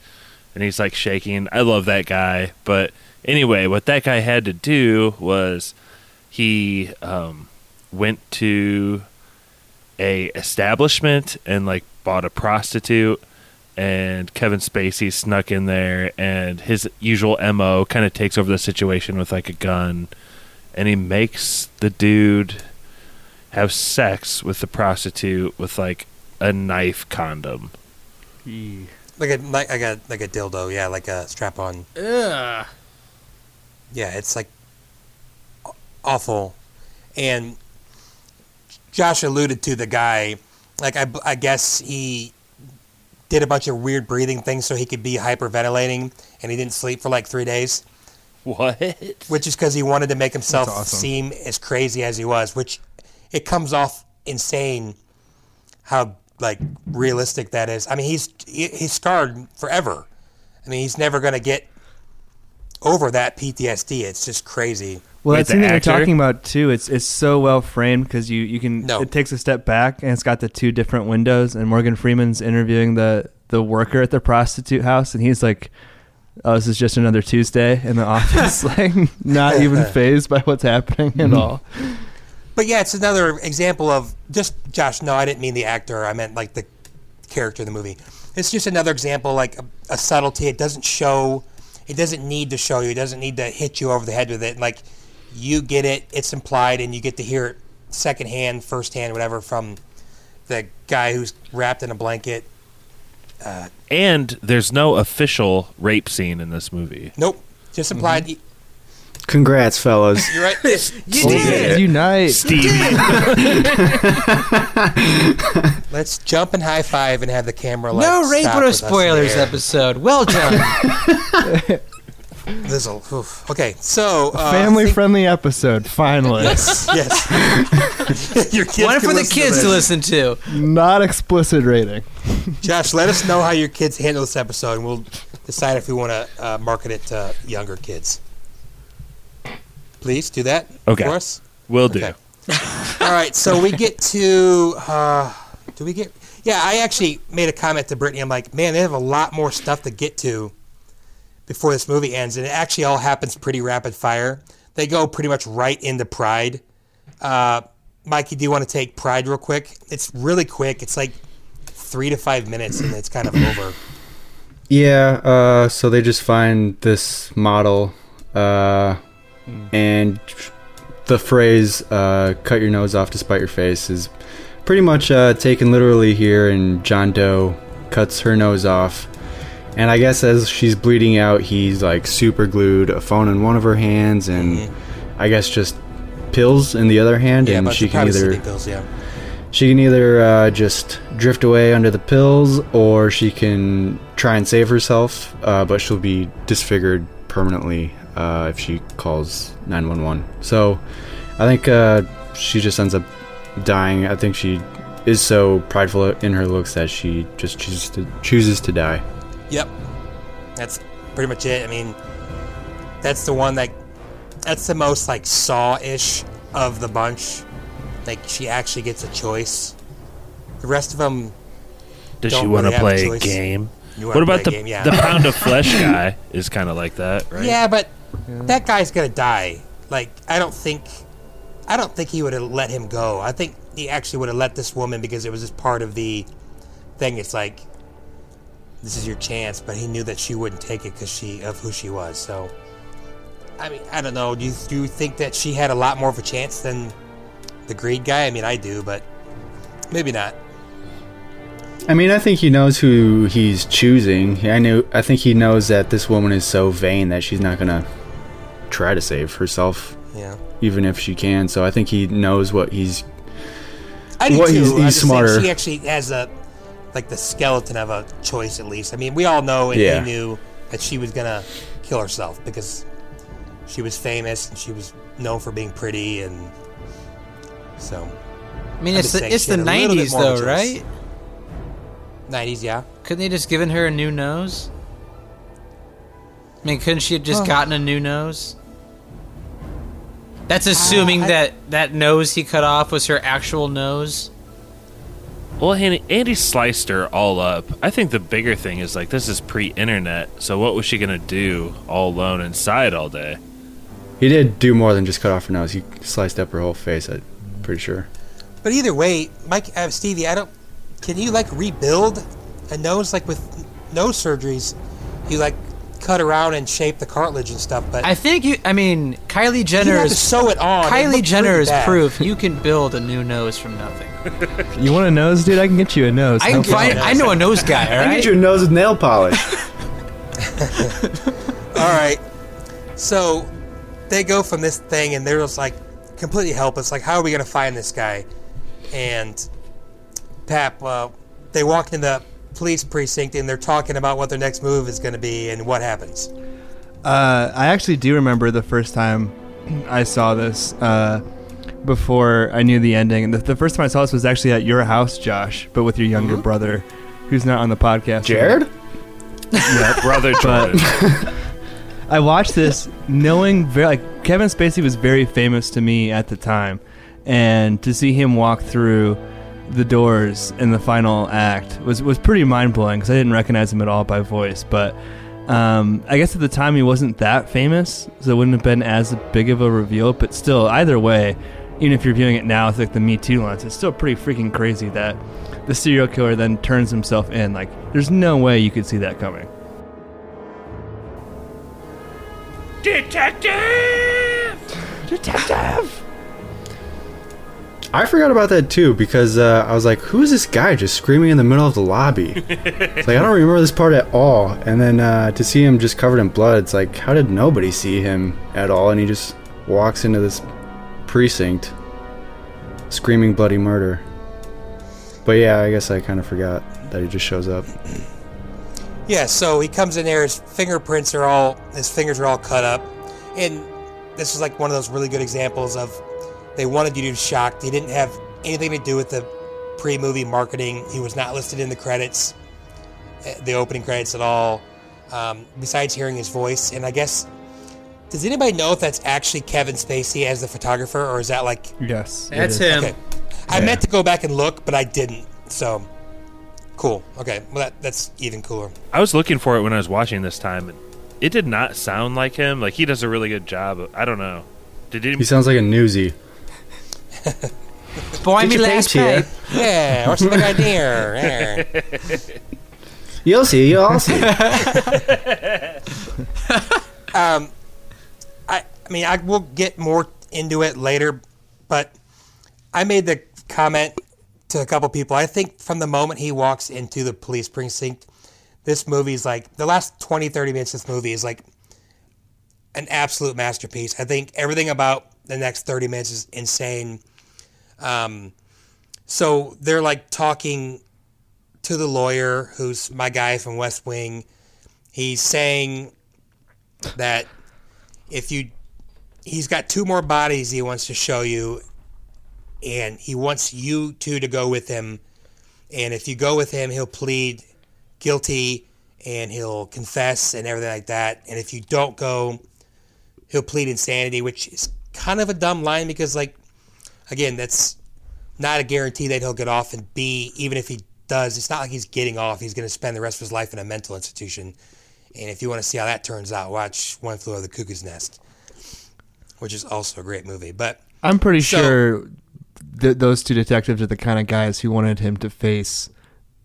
and he's like shaking. I love that guy, but anyway, what that guy had to do was he um, went to a establishment and like bought a prostitute. And Kevin Spacey snuck in there, and his usual mo kind of takes over the situation with like a gun, and he makes the dude have sex with the prostitute with like a knife condom. Like a like, like a like a dildo. Yeah, like a strap on. Ugh. Yeah, it's like awful. And Josh alluded to the guy. Like I, I guess he did a bunch of weird breathing things so he could be hyperventilating, and he didn't sleep for like three days. What? Which is because he wanted to make himself awesome. seem as crazy as he was. Which it comes off insane how like realistic that is. I mean, he's he's scarred forever. I mean, he's never gonna get over that PTSD. It's just crazy. Well, that scene that you're talking about too, it's it's so well framed because you you can No. it takes a step back and it's got the two different windows and Morgan Freeman's interviewing the the worker at the prostitute house and he's like, "Oh, this is just another Tuesday in the office," like not even phased by what's happening at all. But yeah, it's another example of just Josh. No, I didn't mean the actor. I meant like the character in the movie. It's just another example, like a, a subtlety. It doesn't show. It doesn't need to show you. It doesn't need to hit you over the head with it. Like you get it. It's implied, and you get to hear it secondhand, firsthand, whatever from the guy who's wrapped in a blanket. Uh, And there's no official rape scene in this movie. nope, just implied. Congrats, fellas. You're right. You did. Unite. Let's jump and high five and have the camera. Like, no rape stop or with us in the spoilers episode. Well done. This will, oof. okay, so uh, Family think- friendly episode, finally. Yes, yes. Your kids One for the kids this. to listen to. Not explicit rating. Josh, let us know how your kids handle this episode, and we'll decide if we want to uh, market it to younger kids. Please do that Okay. for us. Will do. Okay. All right, so we get to. Uh, do we get? Yeah, I actually made a comment to Brittany. I'm like, man, they have a lot more stuff to get to before this movie ends, and it actually all happens pretty rapid fire. They go pretty much right into Pride. Uh, Mikey, do you want to take Pride real quick? It's really quick. It's like three to five minutes, and it's kind of over. Yeah, uh, so they just find this model, uh, and the phrase uh, "cut your nose off to spite your face" is pretty much uh, taken literally here. And John Doe cuts her nose off, and I guess as she's bleeding out, he's like super glued a phone in one of her hands, and I guess just pills in the other hand, Yeah, and she can either pills, yeah. she can either uh, just drift away under the pills, or she can try and save herself, uh, but she'll be disfigured permanently uh, if she calls 911. So I think uh, she just ends up dying. I think she is so prideful in her looks that she just chooses to chooses to die. Yep. That's pretty much it. I mean, that's the one that that's the most like saw-ish of the bunch. Like she actually gets a choice. The rest of them Does don't she want really to have a play a choice. game? What about the game, yeah. the pound of flesh guy? Is kind of like that, right? Yeah, but that guy's gonna die. Like I don't think, I don't think he would have let him go. I think he actually would have let this woman because it was just part of the thing. It's like this is your chance, but he knew that she wouldn't take it because she of who she was. So, I mean, I don't know. Do you do you think that she had a lot more of a chance than the greed guy? I mean, I do, but maybe not. I mean, I think he knows who he's choosing. I knew. I think he knows that this woman is so vain that she's not gonna try to save herself, Yeah. even if she can. So I think he knows what he's. I do what too. he's, he's smarter. She actually has a like the skeleton of a choice at least. I mean, we all know and Yeah. he knew that she was gonna kill herself because she was famous and she was known for being pretty and so. I mean, I'm it's the, it's the had a little bit '90s more of a though, choice. right? 90s, yeah. Couldn't they just given her a new nose? I mean, couldn't she have just Huh. gotten a new nose? That's uh, assuming I- that that nose he cut off was her actual nose. Well, Andy, Andy sliced her all up. I think the bigger thing is like this is pre-internet, so what was she gonna do all alone inside all day? He did do more than just cut off her nose. He sliced up her whole face. I'm pretty sure. But either way, Mike, uh, Stevie, I don't. Can you like rebuild a nose like with nose surgeries? You like cut around and shape the cartilage and stuff, but I think you. I mean, Kylie you Jenner have to is sew it on. Kylie looked Jenner is bad. proof you can build a new nose from nothing. You want a nose, dude? I can get you a nose. I no can find. I know a nose guy. All I right. get you a nose with nail polish. All right. So they go from this thing, and they're just like completely helpless. Like, how are we going to find this guy? And Pap, uh, they walk in the police precinct, and they're talking about what their next move is going to be and what happens. Uh, I actually do remember the first time I saw this. Uh, before I knew the ending. And the, the first time I saw this was actually at your house, Josh, but with your younger brother, who's not on the podcast. Jared? Yeah, Brother but- I watched this knowing very like Kevin Spacey was very famous to me at the time, and to see him walk through the doors in the final act was was pretty mind blowing because I didn't recognize him at all by voice. But um, I guess at the time he wasn't that famous, so it wouldn't have been as big of a reveal. But still, either way, even if you're viewing it now with like the Me Too lens, it's still pretty freaking crazy that the serial killer then turns himself in. Like, there's no way you could see that coming. Detective! Detective! I forgot about that too because uh, I was like, "Who is this guy just screaming in the middle of the lobby?" it's like I don't remember this part at all. And then uh, to see him just covered in blood, it's like, how did nobody see him at all? And he just walks into this precinct, screaming bloody murder. But yeah, I guess I kind of forgot that he just shows up. Yeah, so he comes in there. His fingerprints are all his fingers are all cut up, and this is like one of those really good examples of they wanted you to be shocked. He didn't have anything to do with the pre-movie marketing. He was not listed in the credits, eh, the opening credits at all. Um, besides hearing his voice, and I guess does anybody know if that's actually Kevin Spacey as the photographer, or is that like Yes, That's is. him. Okay. I meant to go back and look, but I didn't. So cool. Okay, well that that's even cooler. I was looking for it when I was watching this time. and It did not sound like him. Like he does a really good job. I don't know. Did he? He sounds like a newsie. Boy, me last page here. Yeah, what's the big idea? You'll see. You'll see. um, I, mean, I will get more into it later, but I made the comment to a couple people. I think from the moment he walks into the police precinct, this movie is like the last 20, 30 minutes of this movie is like an absolute masterpiece. I think everything about the next 30 minutes is insane. Um, so they're like talking to the lawyer, who's my guy from West Wing. He's saying that if you, he's got two more bodies he wants to show you, and he wants you two to go with him. And if you go with him, he'll plead guilty and he'll confess and everything like that. And if you don't go, he'll plead insanity, which is kind of a dumb line because, like, again, that's not a guarantee that he'll get off. And B, even if he does, it's not like he's getting off. He's going to spend the rest of his life in a mental institution. And if you want to see how that turns out, watch One Flew Over the Cuckoo's Nest, which is also a great movie. But I'm pretty So- sure th- those two detectives are the kind of guys who wanted him to face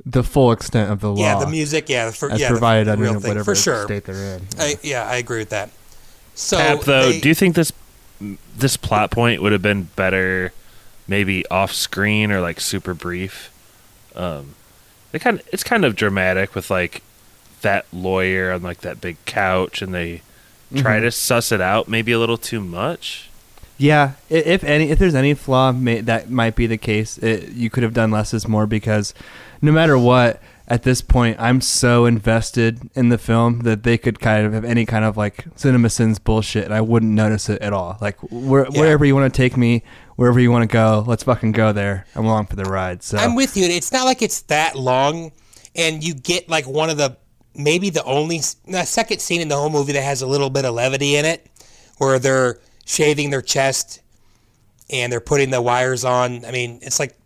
the full extent of the law. yeah, the music, yeah, the, fir- as yeah, the provided under real whatever for sure. state they're in. I, yeah, I agree with that. So, Tap though, they- do you think this this plot point would have been better, maybe off screen or like super brief? Um, it kind of it's kind of dramatic with like that lawyer on like that big couch, and they try Mhm. to suss it out maybe a little too much. Yeah, if any, if there's any flaw, may, that might be the case. It, you could have done less is more because, no matter what, at this point, I'm so invested in the film that they could kind of have any kind of like CinemaSins bullshit, and I wouldn't notice it at all. Like where, Yeah. wherever you want to take me, wherever you want to go, let's fucking go there. I'm along for the ride. So I'm with you. It's not like it's that long, and you get like one of the maybe the only the second scene in the whole movie that has a little bit of levity in it, where they're shaving their chest and they're putting the wires on. I mean, it's like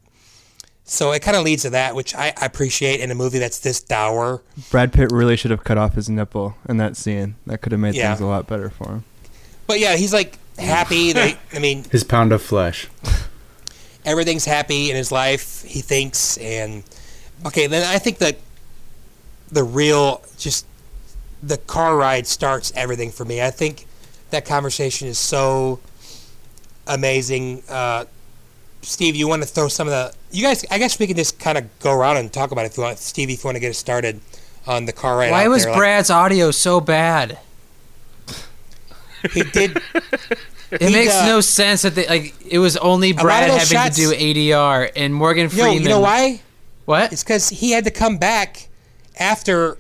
so it kind of leads to that, which I, I appreciate in a movie that's this dour. Brad Pitt really should have cut off his nipple in that scene. That could have made Yeah. things a lot better for him. But yeah, he's like happy. They, I mean, His pound of flesh. everything's happy in his life. He thinks, and okay, then I think that the real just the car ride starts everything for me. I think that conversation is so amazing. Uh, Steve, you want to throw some of the you guys? I guess we can just kind of go around and talk about it if you want, Steve. If you want to get us started on the car ride. Why was there, like- Brad's audio so bad? he did? It He, makes uh, no sense that they, like it was only Brad having shots- to do ADR and Morgan Yo, Freeman. you know why? What? It's because he had to come back after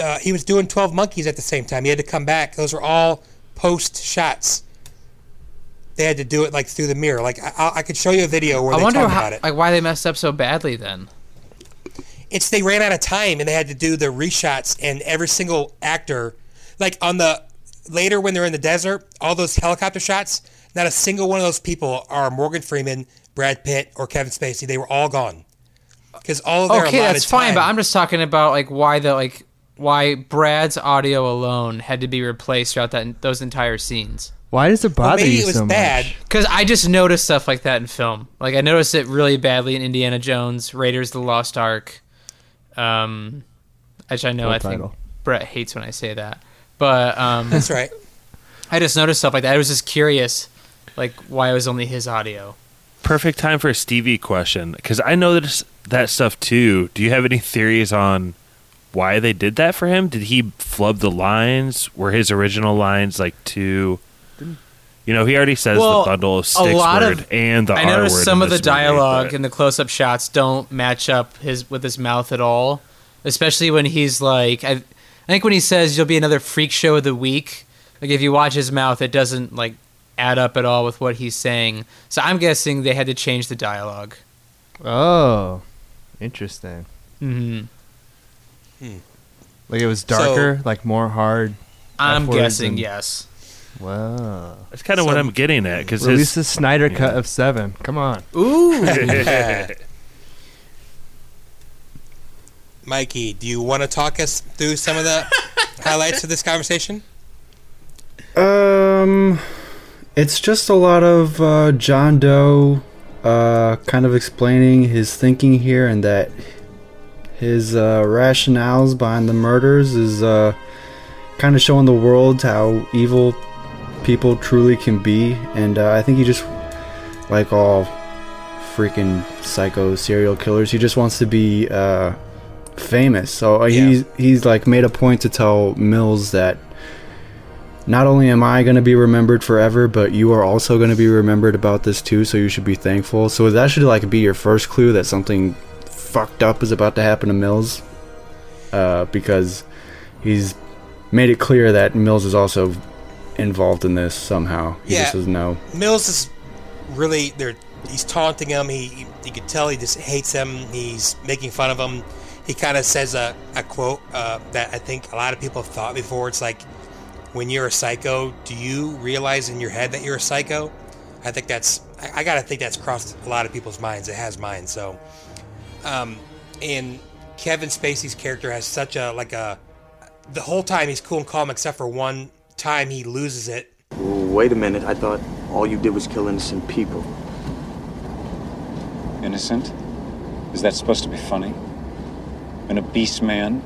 uh, he was doing Twelve Monkeys at the same time. He had to come back. Those were all post shots. they had to do it like through the mirror. Like I, I- I could show you a video where I they wonder talk how, about it. like why they messed up so badly then. it's they ran out of time and they had to do the reshots and every single actor like on the later when they're in the desert all those helicopter shots not a single one of those people are morgan freeman brad pitt or kevin spacey they were all gone because all of their Okay, allotted that's fine, but I'm just talking about like why the like why Brad's audio alone had to be replaced throughout that those entire scenes. Why does it bother you so much? Because I just noticed stuff like that in film. Like I noticed it really badly in Indiana Jones, Raiders of the Lost Ark. Um, which I know Full I think. Brett hates when I say that, but um, That's right. I just noticed stuff like that. I was just curious, like why it was only his audio. Perfect time for a Stevie question because I know that that stuff too. Do you have any theories on why they did that for him? Did he flub the lines? Were his original lines like too? You know, he already says Well, the bundle of a sticks lot word of- and the I R noticed word some of the movie, dialogue but- and the close-up shots don't match up his with his mouth at all. Especially when he's like, I, I think when he says you'll be another freak show of the week. Like if you watch his mouth, it doesn't like add up at all with what he's saying. So I'm guessing they had to change the dialogue. Oh, interesting. Mm-hmm. Like it was darker, like more hard. I'm guessing and- yes. Wow. That's kind of what I'm getting at because Release the Snyder cut of seven. Come on. Ooh. mikey do you want to talk us through some of the highlights of this conversation Um, it's just a lot of uh, John Doe, uh, kind of explaining his thinking here, and that his uh, rationales behind the murders is uh, kind of showing the world how evil people truly can be, and uh, I think he just, like all freaking psycho serial killers, he just wants to be uh, famous. So uh, he's he's like made a point to tell Mills that not only am I going to be remembered forever, but you are also going to be remembered about this too, so you should be thankful. So that should like be your first clue that something fucked up is about to happen to Mills. Uh, because he's made it clear that Mills is also involved in this somehow. He Yeah. just doesn't know. Mills is really they're he's taunting him. He he- you can tell he just hates him. He's making fun of him. He kind of says a, a quote uh, that I think a lot of people have thought before. It's like, when you're a psycho, do you realize in your head that you're a psycho? I think that's I, I gotta think that's crossed a lot of people's minds. It has mine. So, um, and Kevin Spacey's character has such a like a the whole time he's cool and calm except for one time he loses it Wait a minute, I thought all you did was kill innocent people. Innocent? Is that supposed to be funny? An obese man?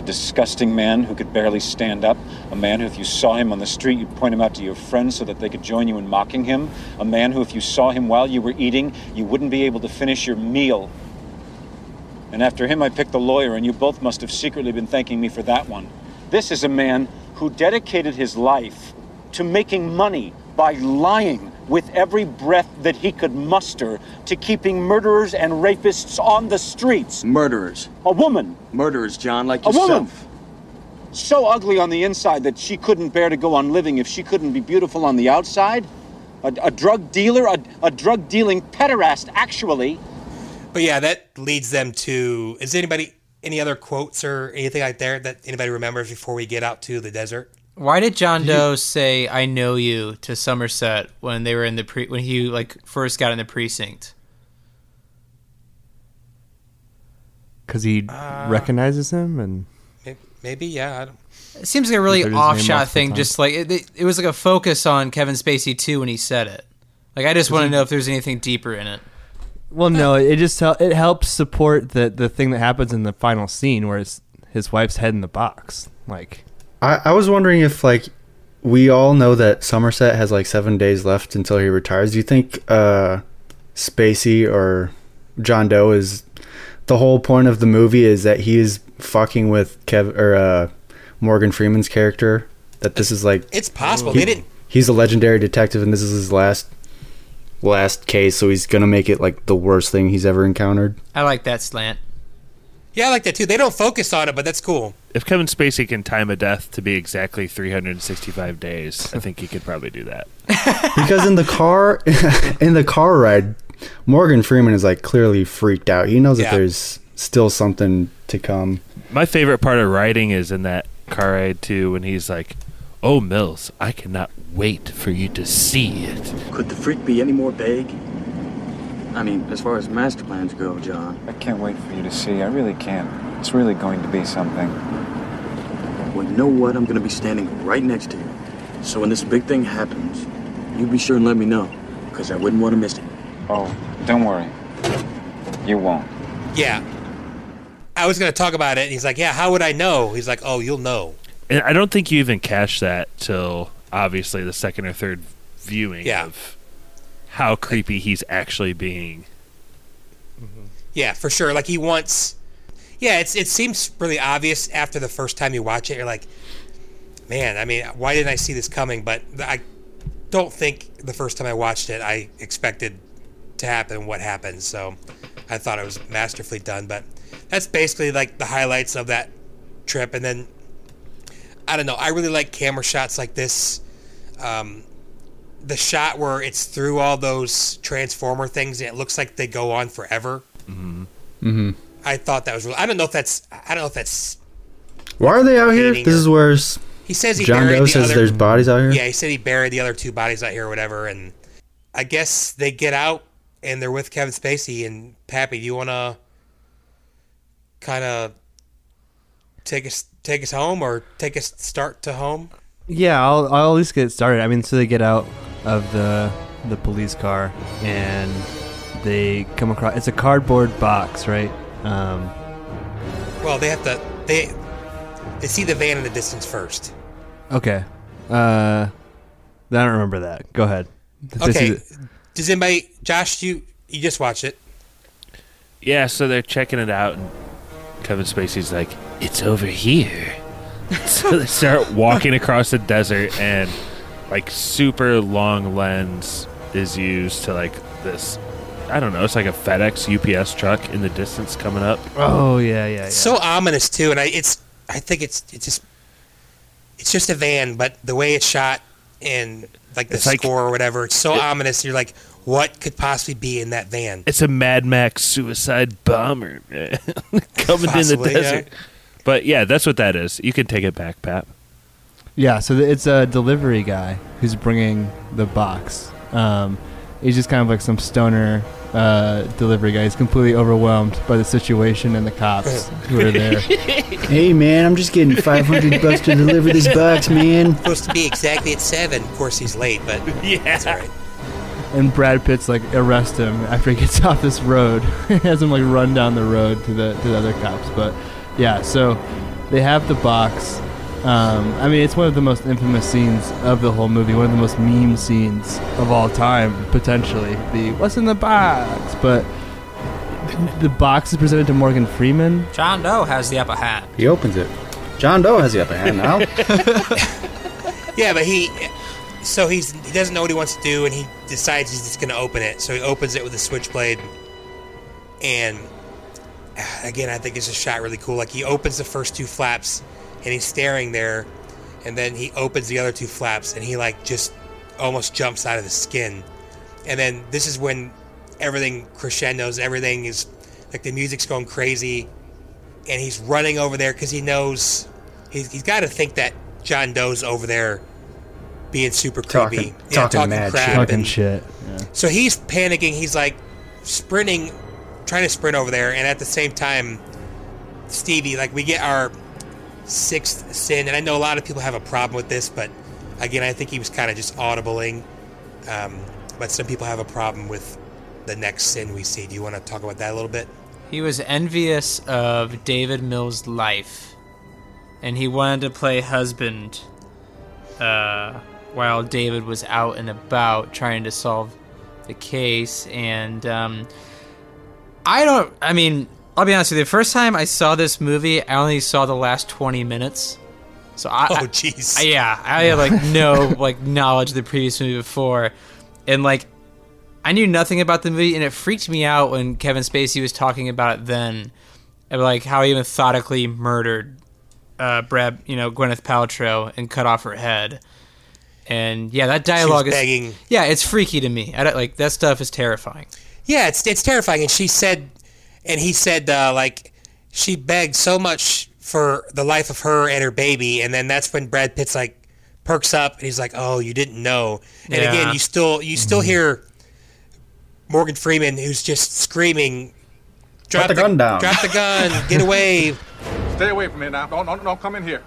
A disgusting man who could barely stand up? A man who, if you saw him on the street, you'd point him out to your friends so that they could join you in mocking him? A man who, if you saw him while you were eating, you wouldn't be able to finish your meal? And after him, I picked the lawyer, and you both must have secretly been thanking me for that one. This is a man who dedicated his life to making money by lying with every breath that he could muster to keeping murderers and rapists on the streets. Murderers. A woman. Murderers, John, like A yourself. woman. So ugly on the inside that she couldn't bear to go on living if she couldn't be beautiful on the outside. A, a drug dealer, a, a drug dealing pederast, actually. But yeah, that leads them to. Is anybody any other quotes or anything like there that anybody remembers before we get out to the desert? Why did John Doe say "I know you" to Somerset when they were in the pre when he like first got in the precinct? Because he Uh, recognizes him and Maybe, maybe yeah. I don't, It seems like a really Heard off-shot thing. times. Just like it, it, it was like a focus on Kevin Spacey too when he said it. Like I just want to know if there's anything deeper in it. well, no, it just hel- it helps support the the thing that happens in the final scene where it's his wife's head in the box. Like, I, I was wondering if like we all know that Somerset has like seven days left until he retires. Do you think uh, Spacey or John Doe is the whole point of the movie is that he is fucking with Kev or uh, Morgan Freeman's character? That this is like it's possible. he- they didn't. He's a legendary detective, and this is his last last case. So he's gonna make it like the worst thing he's ever encountered. I like that slant. Yeah, I like that too. They don't focus on it, but that's cool. If Kevin Spacey can time a death to be exactly 365 days, I think he could probably do that. because in the car, in the car ride, Morgan Freeman is like clearly freaked out. He knows Yeah. that there's still something to come. My favorite part of writing is in that car ride too, when he's like, "Oh Mills, I cannot wait for you to see it." Could the freak be any more vague? I mean, as far as master plans go, John. I can't wait for you to see. I really can't. It's really going to be something. Well, you know what? I'm gonna be standing right next to you. So when this big thing happens, you be sure and let me know, because I wouldn't want to miss it. Oh, don't worry. You won't. Yeah. I was going to talk about it. And he's like, yeah, how would I know? He's like, oh, you'll know. And I don't think you even catch that till obviously the second or third viewing Yeah. of how creepy he's actually being. Yeah, for sure. Like he wants. Yeah, it's it seems really obvious after the first time you watch it. You're like, man, I mean, why didn't I see this coming? But I don't think the first time I watched it, I expected to happen what happened. So I thought it was masterfully done. But that's basically like the highlights of that trip. And then I don't know. I really like camera shots like this. Um, the shot where it's through all those transformer things and it looks like they go on forever. Mm-hmm. Mm-hmm. I thought that was really. I don't know if that's. I don't know if that's. Why are they out here? Hating This is where He says he John buried Doe the says other, there's bodies out here. Yeah, he said he buried the other two bodies out here or whatever, and I guess they get out and they're with Kevin Spacey and Pappy. Do you want to kind of take us take us home or take us start to home? Yeah, I'll, I'll at least get started. I mean, so they get out of the the police car and they come across. It's a cardboard box, right? Um, Well, they have to. They they see the van in the distance first. okay. Uh, I don't remember that. Go ahead. They Okay. the- Does anybody, Josh? You you just watch it. Yeah, so they're checking it out, and Kevin Spacey's like, "It's over here." so they start walking across the desert, and like super long lens is used to like this. I don't know. It's like a FedEx UPS truck in the distance coming up. Oh yeah, yeah, yeah. so ominous too, and I it's I think it's it's just it's just a van, but the way it's shot and like the It's like- score or whatever, it's so It- ominous. You're like, what could possibly be in that van? It's a Mad Max suicide bomber man. coming in the Possibly, yeah. desert. But yeah, that's what that is. You can take it back, Pat. Yeah, so it's a delivery guy who's bringing the box. Um, he's just kind of like some stoner uh, delivery guy. He's completely overwhelmed by the situation and the cops who are there. Hey man, I'm just getting 500 bucks to deliver this box, man. supposed to be exactly at seven. Of course, he's late, but yeah, that's all right. and Brad Pitt's like arrest him after he gets off this road. he has him like run down the road to the to the other cops. But yeah, so they have the box. Um, I mean, it's one of the most infamous scenes of the whole movie. One of the most meme scenes of all time, potentially. The "What's in the box?" But the box is presented to Morgan Freeman. John Doe has the upper hand. He opens it. John Doe has the upper hand now. Yeah, but he so he's he doesn't know what he wants to do, and he decides he's just going to open it. So he opens it with a switchblade, and again, I think it's a shot really cool. Like he opens the first two flaps, and he's staring there, and then he opens the other two flaps, and he like just almost jumps out of the skin, and then this is when everything crescendos. Everything is like the music's going crazy, and he's running over there because he knows he's, he's got to think that John Doe's over there being super creepy, Talking- talking mad shit. Talking and- shit. so he's panicking. He's like sprinting, trying to sprint over there, and at the same time, Stevie, like we get our sixth sin, and I know a lot of people have a problem with this, but again, I think he was kind of just audibling. Um, but some people have a problem with the next sin we see. Do you want to talk about that a little bit? He was envious of David Mills' life, and he wanted to play husband uh, while David was out and about trying to solve the case. And um, I don't, I mean, I'll be honest with you, the first time I saw this movie, I only saw the last 20 minutes. So I, Oh, I- jeez. I- yeah, I had like no like knowledge of the previous movie before, and like I knew nothing about the movie, and it freaked me out when Kevin Spacey was talking about it then. and like how he methodically murdered uh, Brad, you know, Gwyneth Paltrow and cut off her head. And yeah, that dialogue is begging. yeah, it's freaky to me. I don't, like that stuff is terrifying. Yeah, it's it's terrifying. And she said, and he said, uh, like she begged so much for the life of her and her baby, and then that's when Brad Pitt's like perks up and he's like, "Oh, you didn't know." And Yeah. again, you still you still hear Morgan Freeman who's just screaming, "Drop the gun down." Drop the gun! Get away!" Stay away from me now. Don't, don't, don't come in here.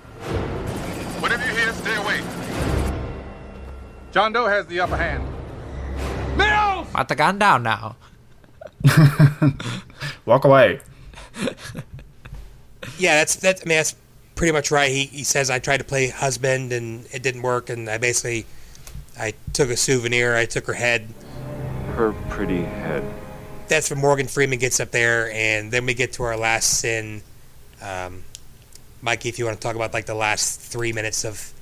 Whatever you hear, stay away. John Doe has the upper hand. Mills! Put the gun down now. Walk away. Yeah, that's that's. I mean, that's pretty much right. He he says I tried to play husband and it didn't work, and I basically I took a souvenir. I took her head. Her pretty head. That's when Morgan Freeman gets up there, and then we get to our last sin. Um, Mikey, if you want to talk about like the last three minutes of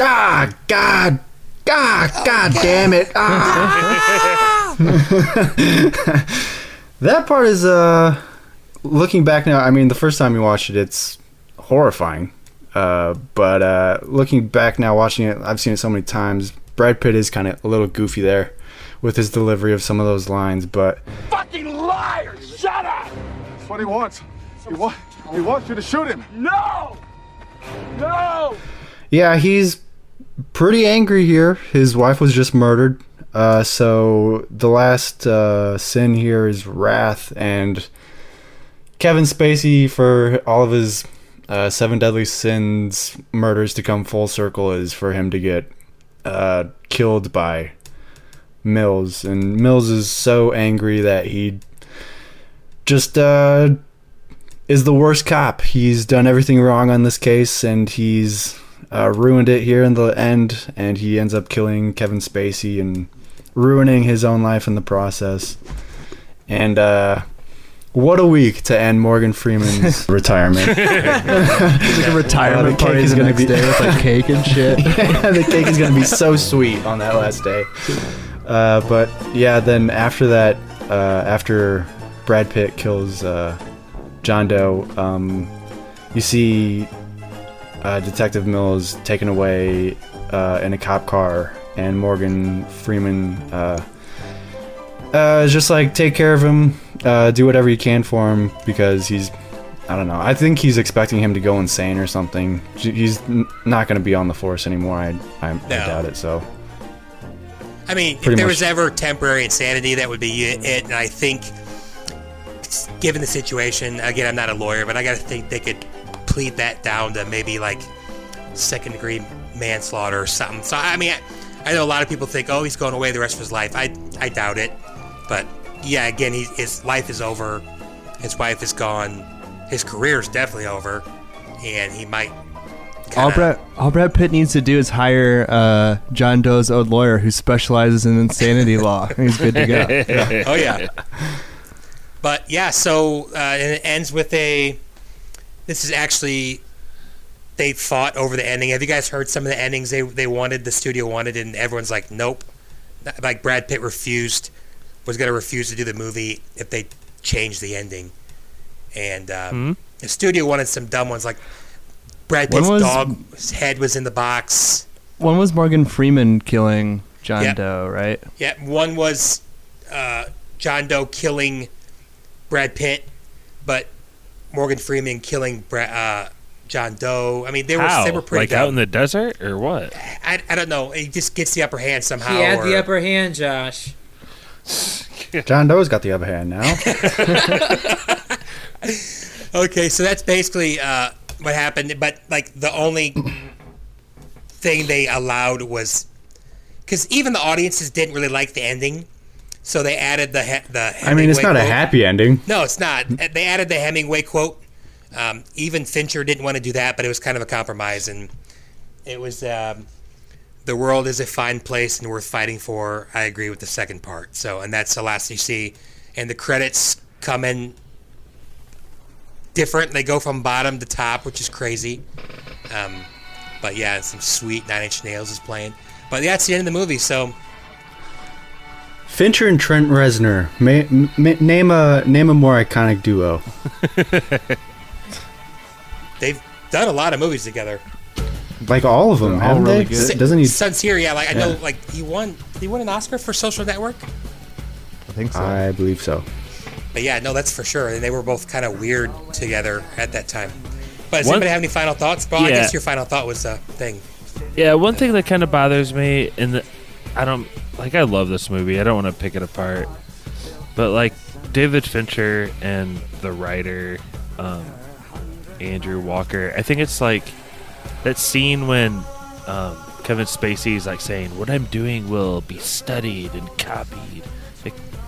Ah, God. God, God damn it. Ah. that part is, uh, looking back now, I mean, the first time you watched it, it's horrifying. Uh, but, uh, looking back now, watching it, I've seen it so many times. Brad Pitt is kind of a little goofy there with his delivery of some of those lines, but Fucking liar! Shut up! That's what he wants. He, wa- he wants you to shoot him. No! No! Yeah, he's pretty angry here. His wife was just murdered. Uh, so the last uh, sin here is wrath, and Kevin Spacey for all of his uh, seven deadly sins murders to come full circle is for him to get uh, killed by Mills, and Mills is so angry that he just uh, is the worst cop. He's done everything wrong on this case, and he's uh, ruined it here in the end. And he ends up killing Kevin Spacey and ruining his own life in the process. And uh, what a week to end Morgan Freeman's retirement. It's like a retirement the cake party is the gonna next be- day with like cake and shit. the cake is going to be so sweet on that last day. Uh, but yeah, then after that, uh, after Brad Pitt kills uh, John Doe, um, you see uh, Detective Mills taken away uh, in a cop car, and Morgan Freeman uh, uh, is just like take care of him, uh, do whatever you can for him because he's. I don't know. I think he's expecting him to go insane or something. He's n- not going to be on the force anymore. I, I, I doubt it. So I mean, Pretty if there much. was ever temporary insanity, that would be it. And I think, given the situation, again, I'm not a lawyer, but I got to think they could plead that down to maybe like second degree manslaughter or something. So, I mean, I, I know a lot of people think, oh, he's going away the rest of his life. I, I doubt it. But yeah, again, he, his life is over. His wife is gone. His career is definitely over. And he might. All kinda- Brad, all Brad Pitt needs to do is hire uh, John Doe's old lawyer who specializes in insanity law. He's good to go. Yeah. Oh yeah. But yeah, so uh, and it ends with a. This is actually. They fought over the ending. Have you guys heard some of the endings they they wanted? The studio wanted, and everyone's like, nope. Like Brad Pitt refused, was going to refuse to do the movie if they changed the ending, and um, the studio wanted some dumb ones like Brad Pitt's was- dog's head was in the box. When was Morgan Freeman killing John Yeah. Doe? Right. Yeah, one was uh, John Doe killing Brad Pitt, but Morgan Freeman killing Bra- uh, John Doe. I mean, they were they were pretty like out in the desert or what? I, I don't know. He just gets the upper hand somehow. He had the upper hand, Josh. John Doe's got the upper hand now. Okay, so that's basically uh, what happened. But like the only thing they allowed was because even the audiences didn't really like the ending, so they added the he- the. I mean, it's Hemingway not a happy ending. No, it's not. They added the Hemingway quote. Um, even Fincher didn't want to do that, but it was kind of a compromise, and it was um, the world is a fine place and worth fighting for. I agree with the second part. So, and that's the last you see, and the credits come in different. They go from bottom to top, which is crazy. Um, but yeah, some sweet Nine Inch Nails is playing. But yeah, that's the end of the movie. So Fincher and Trent Reznor. May, m- m- name a name a more iconic duo. They've done a lot of movies together. Like all of them, all really they? good. Doesn't he? Sun's here, yeah. Like I know, like he won. He won an Oscar for Social Network. I think so. I believe so. But yeah, no, that's for sure. And they were both kind of weird together at that time. But does One- anybody have any final thoughts? Well, I guess your final thought was a thing. Yeah, one thing that kind of bothers me, and the, I don't like. I love this movie. I don't want to pick it apart, but like David Fincher and the writer um, Andrew Walker. I think it's like that scene when um, Kevin Spacey is like saying, "What I'm doing will be studied and copied."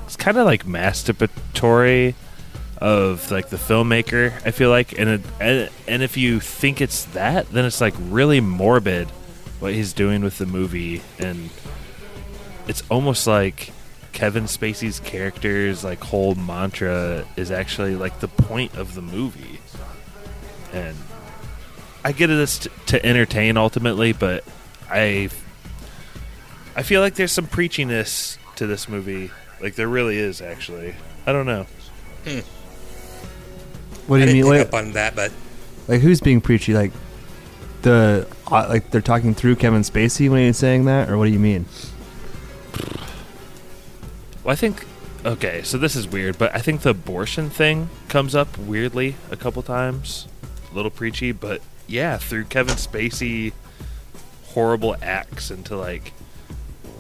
It's kind of like masturbatory of like the filmmaker. I feel like, and it, and and if you think it's that, then it's like really morbid what he's doing with the movie, and it's almost like Kevin Spacey's character's like whole mantra is actually like the point of the movie, and I get it as t- to entertain ultimately, but I I feel like there's some preachiness to this movie. Like there really is actually. I don't know. What do I you didn't mean? pick Wait, up on that, but like who's being preachy? Like the uh, like they're talking through Kevin Spacey when he's saying that, or what do you mean? Well, I think okay, so this is weird, but I think the abortion thing comes up weirdly a couple times. A little preachy, but yeah, through Kevin Spacey horrible acts and to like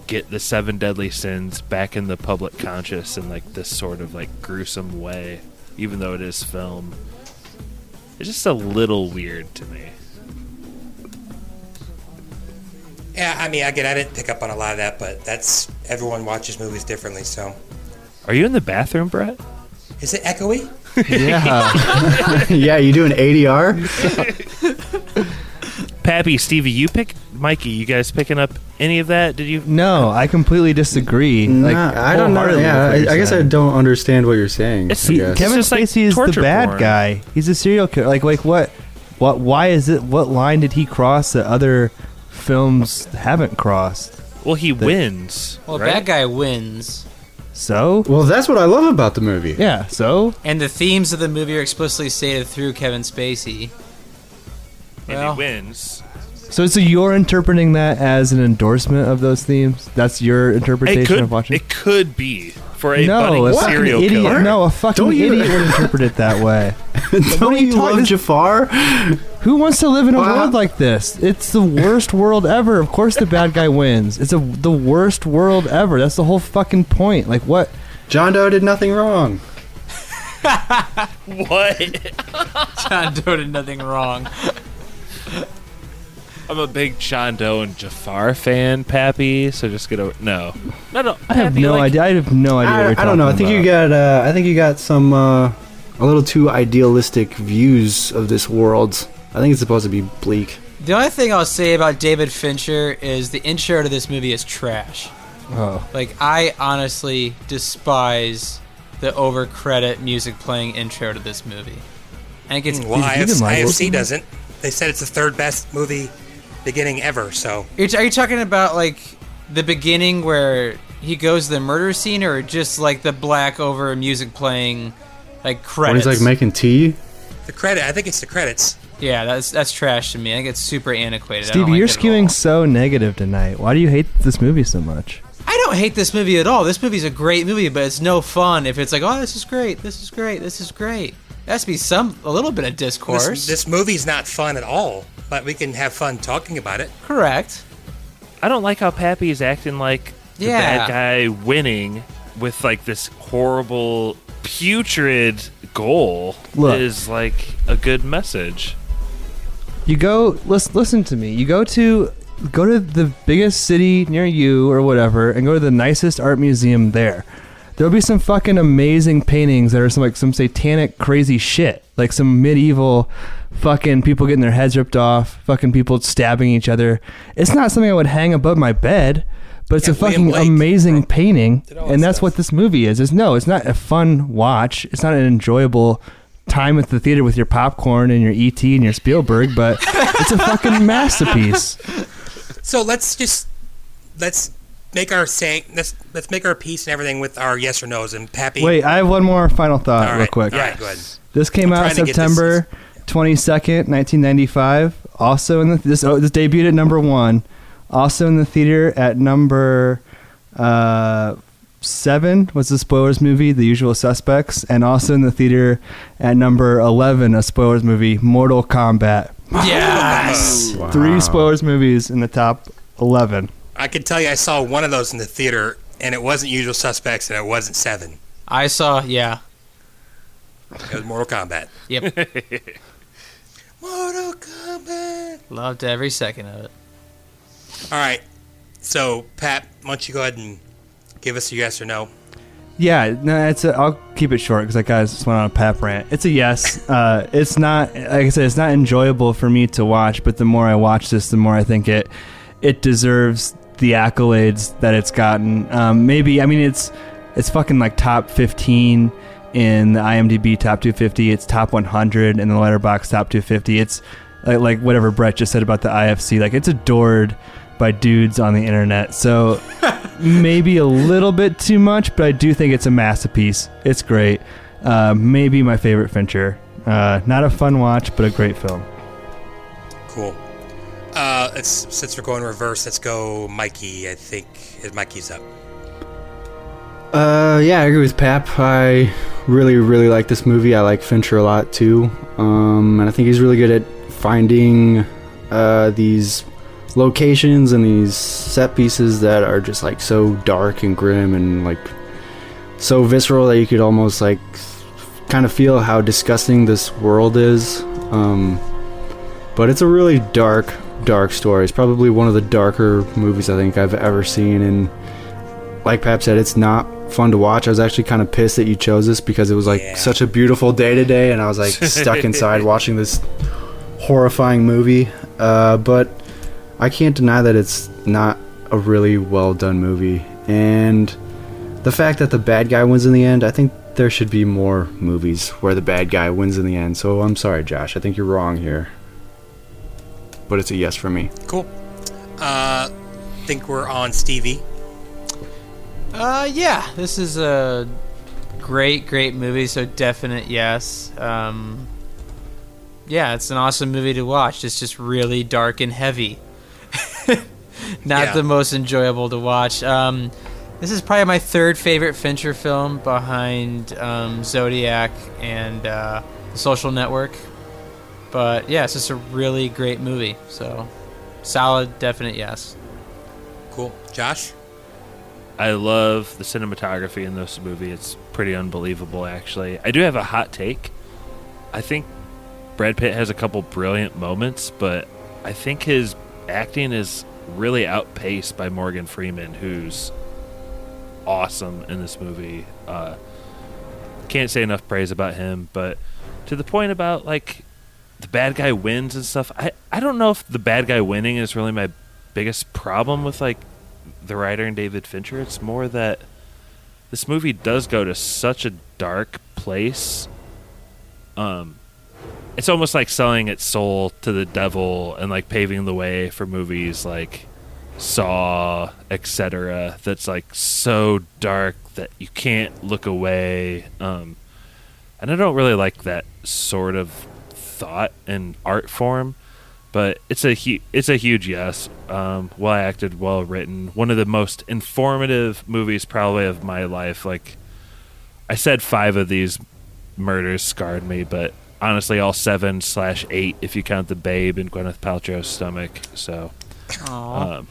get the seven deadly sins back in the public conscious in like this sort of like gruesome way, even though it is film. It's just a little weird to me. yeah, I mean, again, I didn't pick up on a lot of that, but that's everyone watches movies differently. So, Are you in the bathroom, Brett? is it echoey? Yeah, yeah, you doing ADR? Pappy, Stevie, you pick Mikey. You guys picking up any of that? Did you? no, I completely disagree. like I don't know. Yeah, I, I guess I don't understand what you're saying. It's- He- guess. Kevin just like Spacey is the bad porn. guy. He's a serial killer. Like, like what? What? Why is it? What line did he cross that other films haven't crossed? Well, he wins. Well, right? bad guy wins, So well, that's what I love about the movie. yeah. So and the themes of the movie are explicitly stated through Kevin Spacey. and Well- he wins. so so you're interpreting that as an endorsement of those themes. That's your interpretation could. of watching. It could be for a no, budding a fucking serial idiot. killer. No, a fucking Don't you- idiot would interpret it that way. Don't you you love talking- Jafar? Who wants to live in a Wow. world like this? It's the worst world ever. Of course, the bad guy wins. It's a the worst world ever. That's the whole fucking point. Like what? John Doe did nothing wrong. What? John Doe did nothing wrong. I'm a big John Doe and Jafar fan, Pappy. So just get over. No, no, no. I have Pappy, no like- idea. I have no idea. what I, you're I don't know. I talking think you got. Uh, I think you got some uh, a little too idealistic views of this world. I think it's supposed to be bleak. The only thing I'll say about David Fincher is the intro to this movie is trash. Oh. Like I honestly despise the over credit music playing intro to this movie. I think it's Well, IFC, didn't like it. IFC doesn't. They said it's the third best movie beginning ever. So Are you, are you talking about like the beginning where he goes to the murder scene, or just like the black over music playing, like credits? When he's like making tea. the credit, I think it's the credits. yeah, that's that's trash to me. I think it's super antiquated. I don't like you're it skewing so negative tonight. Why do you hate this movie so much? I don't hate this movie at all. This movie's a great movie, but it's no fun if it's like, oh, this is great, this is great, this is great. There has to be some a little bit of discourse. This, this movie's not fun at all, but we can have fun talking about it. Correct. I don't like how Pappy is acting like the Yeah. bad guy winning with like this horrible, putrid goal Look. is like a good message. You go listen, listen to me. You go to go to the biggest city near you or whatever and go to the nicest art museum there. There'll be some fucking amazing paintings that are some like some satanic crazy shit. Like some medieval fucking people getting their heads ripped off, fucking people stabbing each other. It's not something I would hang above my bed, but it's Yeah, a fucking Blake amazing painting. And that's stuff. what this movie is. Is no, it's not a fun watch. It's not an enjoyable time at the theater with your popcorn and your ET and your Spielberg, but it's a fucking masterpiece. So let's just let's make our saying let's let's make our peace and everything with our yes or nos and Pappy. Wait, I have one more final thought, All real quick. all right, go ahead. This came I'm out trying to get this- September twenty second, nineteen ninety five. Also in the this oh, this debuted at number one. Also in the theater at number uh, seven was the spoilers movie, The Usual Suspects, and also in the theater at number eleven, a spoilers movie, Mortal Kombat. Yes. Three spoilers movies in the top eleven. I can tell you, I saw one of those in the theater, and it wasn't Usual Suspects, and it wasn't Seven. I saw, yeah. It was Mortal Kombat. Yep. Mortal Kombat. Loved every second of it. All right. So, Pat, why don't you go ahead and give us a yes or no? Yeah, no, it's. A, I'll keep it short because that guy just went on a pap rant. It's a yes. Uh, it's not. Like I said, it's not enjoyable for me to watch. But the more I watch this, the more I think it it deserves the accolades that it's gotten. Um, maybe I mean it's it's fucking like top fifteen in the IMDb top 250. It's top 100 in the Letterboxd top 250. It's like, like whatever Brett just said about the IFC. Like it's adored by dudes on the internet. So maybe a little bit too much, but I do think it's a masterpiece. It's great. Uh, maybe my favorite Fincher. Uh, not a fun watch, but a great film. Cool. Uh, let's since we're going reverse, let's go Mikey. I think Mikey's up. Uh, yeah, I agree with Pap. I really, really like this movie. I like Fincher a lot too, um, and I think he's really good at finding uh, these locations and these set pieces that are just like so dark and grim and like so visceral that you could almost like kind of feel how disgusting this world is. Um, but it's a really dark, dark story. It's probably one of the darker movies I think I've ever seen, and like Pap said, it's not fun to watch. I was actually kind of pissed that you chose this because it was like such a beautiful day today, and I was like stuck inside watching this horrifying movie. Uh, but I can't deny that it's not a really well done movie, and the fact that the bad guy wins in the end, I think there should be more movies where the bad guy wins in the end. So I'm sorry, Josh. I think you're wrong here, but it's a yes for me. Cool. Uh, think we're on Stevie. Uh, yeah, this is a great, great movie. So definite yes. Um, yeah, it's an awesome movie to watch. It's just really dark and heavy. Not Yeah. the most enjoyable to watch. Um, this is probably my third favorite Fincher film behind um, Zodiac and uh, The Social Network. But yeah, it's just a really great movie. So solid, definite yes. Cool. Josh? I love the cinematography in this movie. It's pretty unbelievable, actually. I do have a hot take. I think Brad Pitt has a couple brilliant moments, but I think his acting is really outpaced by Morgan Freeman, who's awesome in this movie. Uh, can't say enough praise about him, but to the point about like the bad guy wins and stuff, I, I don't know if the bad guy winning is really my biggest problem with like the writer and David Fincher. It's more that this movie does go to such a dark place. Um, it's almost like selling its soul to the devil and like paving the way for movies like Saw, etc. That's like so dark that you can't look away. Um, and I don't really like that sort of thought and art form but it's a hu- it's a huge yes. Um, well acted, well written. One of the most informative movies probably of my life. Like I said, five of these murders scarred me, but honestly, all seven slash eight if you count the babe in Gwyneth Paltrow's stomach. So, um,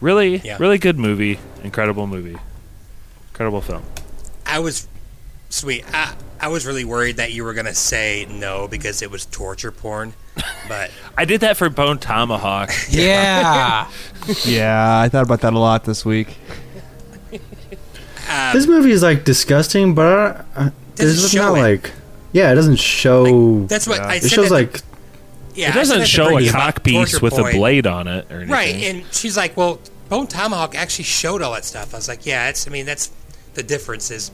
really, Yeah. really good movie. Incredible movie. Incredible film. I was sweet. I, I was really worried that you were gonna say no because it was torture porn, but I did that for Bone Tomahawk. Yeah. yeah, I thought about that a lot this week. uh, this movie is like disgusting, but Doesn't it's not it. like yeah, it doesn't show. that's what I said it shows that- like yeah, it doesn't show a cock piece with porn. a blade on it or anything. Right, and she's like, "Well, Bone Tomahawk actually showed all that stuff." I was like, "Yeah, it's. I mean, that's the difference. Is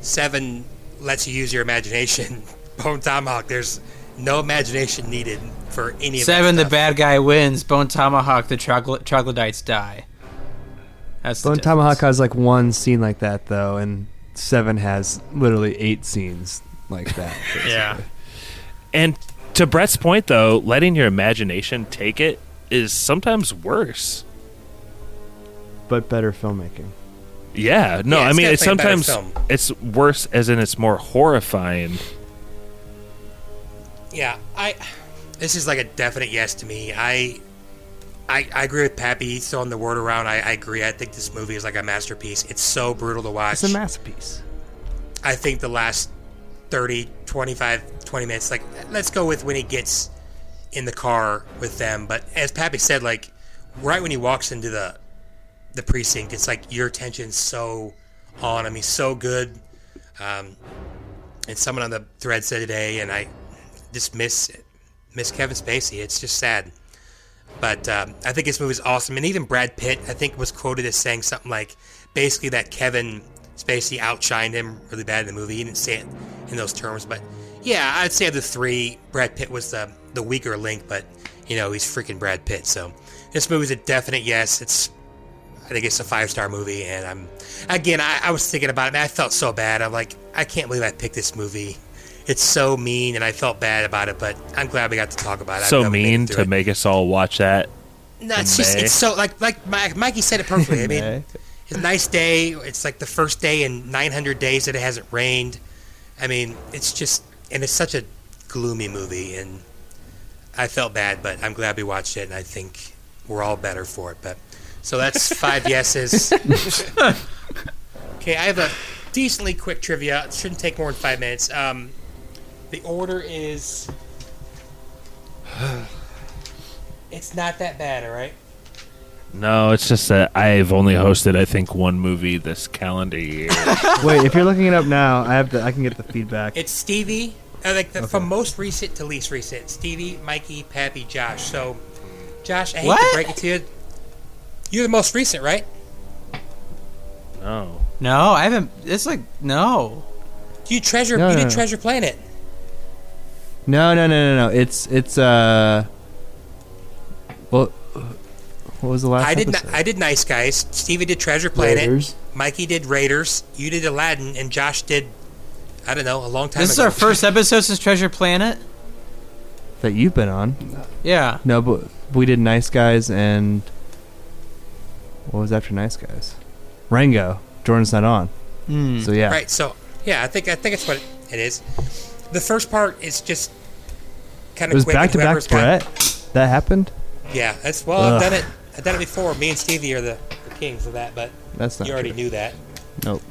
seven lets you use your imagination. Bone Tomahawk, there's no imagination needed for any of Seven, the bad guy wins. Bone Tomahawk, the troglo- troglodytes die. That's Bone. Tomahawk has like one scene like that though, and Seven has literally eight scenes like that. Yeah. And to Brett's point, though, letting your imagination take it is sometimes worse. but better filmmaking. Yeah, no, Yeah, I mean, it's definitely a better sometimes it's worse, as in it's more horrifying. Yeah, I. This is like a definite yes to me. I, I, I agree with Pappy throwing the word around. I, I agree. I think this movie is like a masterpiece. It's so brutal to watch. It's a masterpiece. I think the last 30, 25, 20 minutes, like, let's go with when he gets in the car with them. But as Pappy said, like, right when he walks into the the precinct, it's like your attention's so on him. He's so good. Um, and someone on the thread said today, and I just miss miss Kevin Spacey. It's just sad. But um, I think this movie's awesome, and even Brad Pitt, I think, was quoted as saying something like, basically that Kevin Spacey outshined him really bad in the movie. He didn't say it in those terms, but yeah, I'd say of the three, Brad Pitt was the the weaker link, but you know he's freaking Brad Pitt. So this movie's a definite yes. It's I think it's a five star movie, and I'm again I, I was thinking about it. Man, I felt so bad. I'm like I can't believe I picked this movie. It's so mean, and I felt bad about it. But I'm glad we got to talk about it. so I'm glad we made mean to it. make us all watch that. No, it's just May. it's so like like Mi- Mikey said it perfectly. I mean, it's a nice day. It's like the first day in 900 days that it hasn't rained. I mean, it's just and it's such a gloomy movie, and I felt bad, but I'm glad we watched it, and I think we're all better for it. But so that's five yeses. okay, I have a decently quick trivia. It shouldn't take more than five minutes. Um, the order is. It's not that bad, all right? No, it's just that I've only hosted, I think, one movie this calendar year. Wait, if you're looking it up now, I have the, I can get the feedback. It's Stevie, uh, like the, from most recent to least recent. Stevie, Mikey, Pappy, Josh. So, Josh, I hate to break it to you. You're the most recent, right? no. No, I haven't. It's like no. Do you treasure. No, you no, did no. treasure planet. No, no, no, no, no. It's it's uh. Well, what was the last? I did. episode? Ni- I did Nice Guys. Stevie did Treasure Planet. Raiders. Mikey did Raiders. You did Aladdin, and Josh did. I don't know. A long time This is our first episode since Treasure Planet. that you've been on. Yeah. No, but we did Nice Guys and what was after Nice Guys? Rango. Jordan's not on. Hmm. So yeah. Right. So yeah, I think I think it's what it is. The first part is just kind of. It of was back to back whoever's got- Brett. That happened. Yeah, that's well. I've done it. I've done it before. Me and Stevie are the, the kings of that, but That's not you already true. knew that. Nope.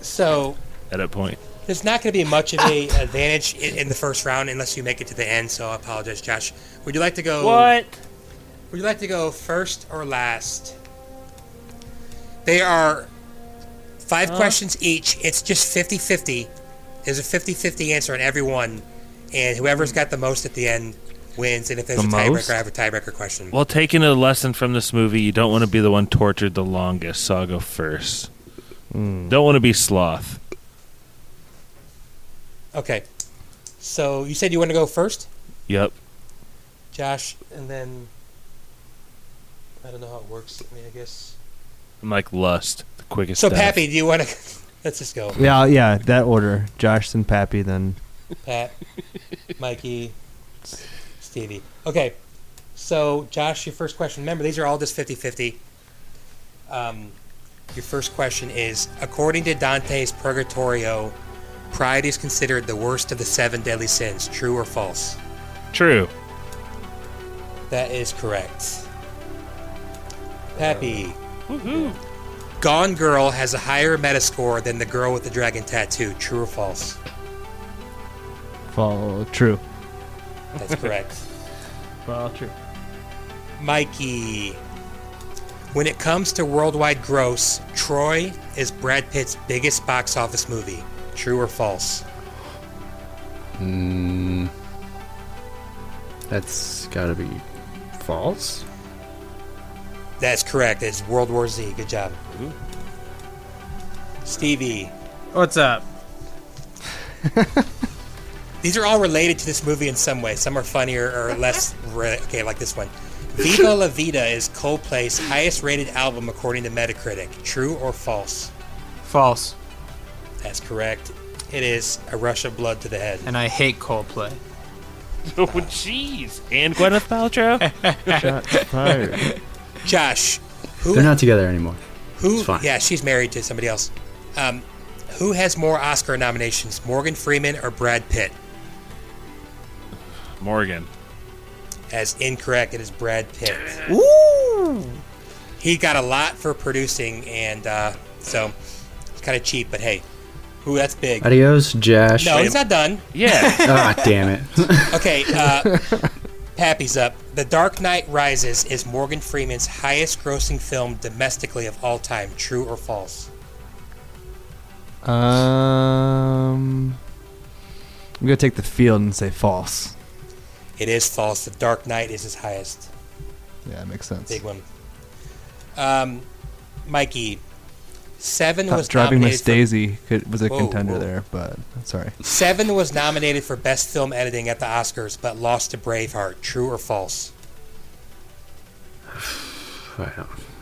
So At a point. there's not going to be much of a advantage in, in the first round unless you make it to the end. So I apologize, Josh. Would you like to go? What? Would you like to go first or last? They are five questions each. It's just 50-50. There's a 50-50 answer on every one, and whoever's got the most at the end wins. And if there's The a tiebreaker. I have a tiebreaker question. Well, taking a lesson from this movie, you don't want to be the one tortured the longest, so I'll go first. Hmm. Don't want to be sloth. Okay. So you said you want to go first, Yep. Josh, and then I don't know how it works. I mean, I guess. I'm like lust, the quickest. So death. Pappy, do you want to? Let's just go. Yeah, yeah, that order. Josh then Pappy then. Pat, Mikey, Stevie. Okay. So Josh, your first question. Remember, these are all just 50-50. Um, your first question is: According to Dante's Purgatorio, pride is considered the worst of the seven deadly sins. True or false? True. That is correct. Pappy. Gone Girl has a higher Metascore than the girl with the dragon tattoo. True or false? Fall true. That's correct. Fall true. Mikey. When it comes to worldwide gross, Troy is Brad Pitt's biggest box office movie. True or false? Mm, that's gotta be false. That's correct. It's World War Z. Good job. Stevie. What's up? These are all related to this movie in some way. Some are funnier or less. Re- okay, like this one. Viva La Vida is Coldplay's highest rated album according to Metacritic. True or false? False. That's correct. It is a rush of blood to the head. And I hate Coldplay. oh, jeez. And Gwyneth Paltrow? Shots fired. Josh, who They're not together anymore. Who? It's fine. Yeah, she's married to somebody else. Um, who has more Oscar nominations, Morgan Freeman or Brad Pitt? Morgan. As incorrect, it is Brad Pitt. Ooh. He got a lot for producing, and uh, so it's kind of cheap. But hey, who? That's big. Adios, Josh. No, he's not done. Yeah. ah, damn it. Okay, uh, Pappy's up. The Dark Knight Rises is Morgan Freeman's highest-grossing film domestically of all time. True or false? Um, I'm gonna take the field and say false. It is false. The Dark Knight is his highest. Yeah, it makes sense. Big one. Um, Mikey, Seven Thought was driving Miss Daisy could, was a Whoa, contender whoa. there, but sorry. Seven was nominated for Best Film Editing at the Oscars, but lost to Braveheart. True or false?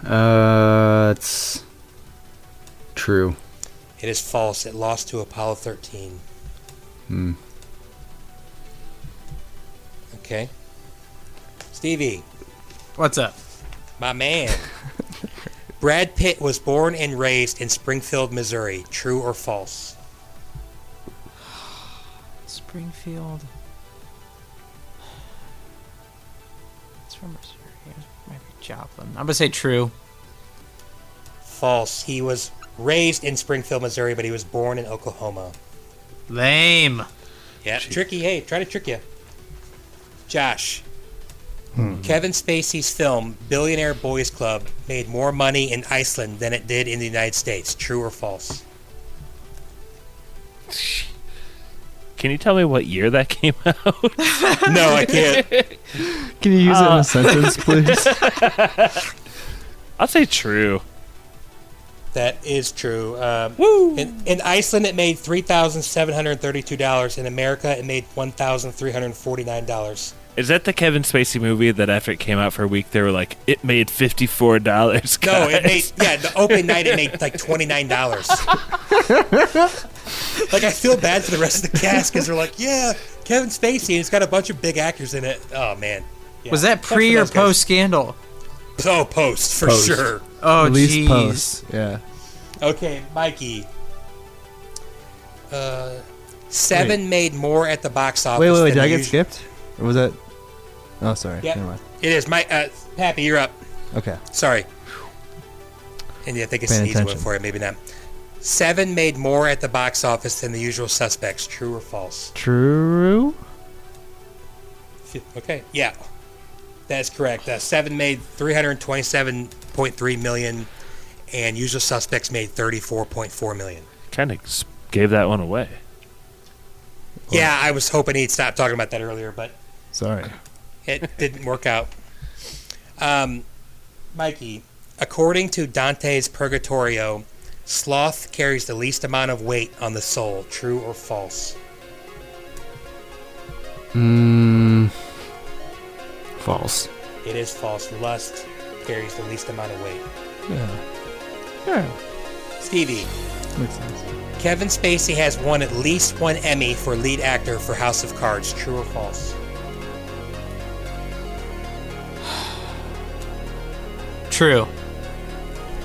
Uh, it's true. It is false. It lost to Apollo 13. Hmm. Okay. Stevie, What's up? my man. Brad Pitt was born and raised in Springfield, Missouri. True or false? Springfield. It's from Missouri. Might be Joplin. I'm gonna say true. False. He was raised in Springfield, Missouri, but he was born in Oklahoma. Lame. Yeah, tricky. Hey, try to trick you. Josh. Hmm. Kevin Spacey's film Billionaire Boys Club made more money in Iceland than it did in the United States. True or false? Can you tell me what year that came out? No, I can't. Can you use it in Uh, a sentence, please? I'll say true. That is true. Um, in, in Iceland, it made three thousand seven hundred thirty-two dollars. In America, it made one thousand three hundred forty-nine dollars. Is that the Kevin Spacey movie that after it came out for a week, they were like, it made $54? No, it made yeah. The opening night, it made like twenty-nine dollars. like I feel bad for the rest of the cast because they're like, yeah, Kevin Spacey, and it's got a bunch of big actors in it. Oh man. Yeah. Was that pre or those guys. post scandal? Oh, post for Post. sure. Oh, At least jeez. post. Yeah. Okay, Mikey. Uh, seven made more at the box office. Wait, wait, wait. Did I get usual- skipped? Or was that? Oh, sorry. Yep. Never mind. It is my uh, Pappy. You're up. Okay. Sorry. And yeah, I think it's Paying an easy one attention. for you. Maybe not. Seven made more at the box office than the usual suspects. True or false? True. Okay. Yeah, that's correct. Uh, seven made 327.3 million, and usual suspects made 34.4 million. Kind of gave that one away. Yeah, I was hoping he'd stop talking about that earlier, but Sorry. it didn't work out. Um, Mikey, according to Dante's Purgatorio, sloth carries the least amount of weight on the soul. True or false? Hmm. False. It is false. Lust carries the least amount of weight. Yeah. Yeah. Stevie, Makes sense. Kevin Spacey has won at least one Emmy for lead actor for House of Cards. True or false? True.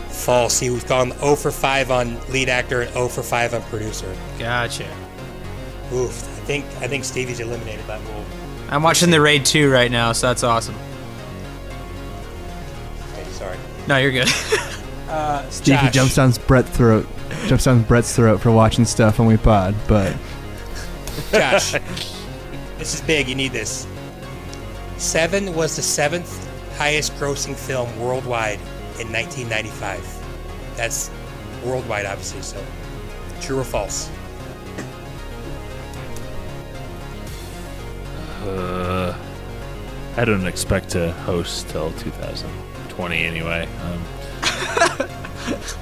False. He was gone 0 for 5 on lead actor and 0 for 5 on producer. Gotcha. Oof. I think I think Stevie's eliminated that rule. I'm watching the Raid 2 right now, so that's awesome. Okay, sorry. No, you're good. Uh, Stevie Josh, jumps down Brett's throat. Jumps down Brett's throat for watching stuff when we pod, but Josh, this is big. You need this. Seven was the seventh highest grossing film worldwide in 1995. That's worldwide, obviously. So, true or false? Uh, I don't expect to host till 2020 anyway. Um,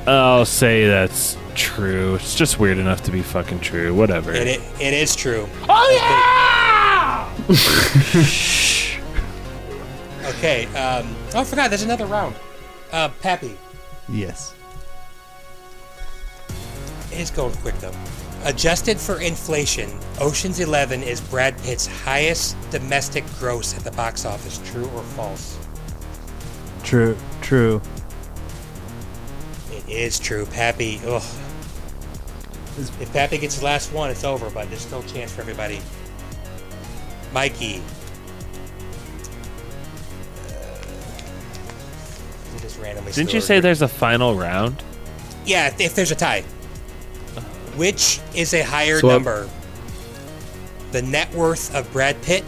I'll say that's true. It's just weird enough to be fucking true. Whatever. It, it, it is true. Oh yeah! Okay. Um, oh, I forgot. There's another round. Uh, Pappy. Yes. It's going quick though. Adjusted for inflation, Ocean's Eleven is Brad Pitt's highest domestic gross at the box office. True or false? True. True. It is true. Pappy. Ugh. If Pappy gets the last one, it's over. But there's still a chance for everybody. Mikey. Just randomly. Didn't you say there's a final round? Yeah, if- if there's a tie. Which is a higher So, uh, number? The net worth of Brad Pitt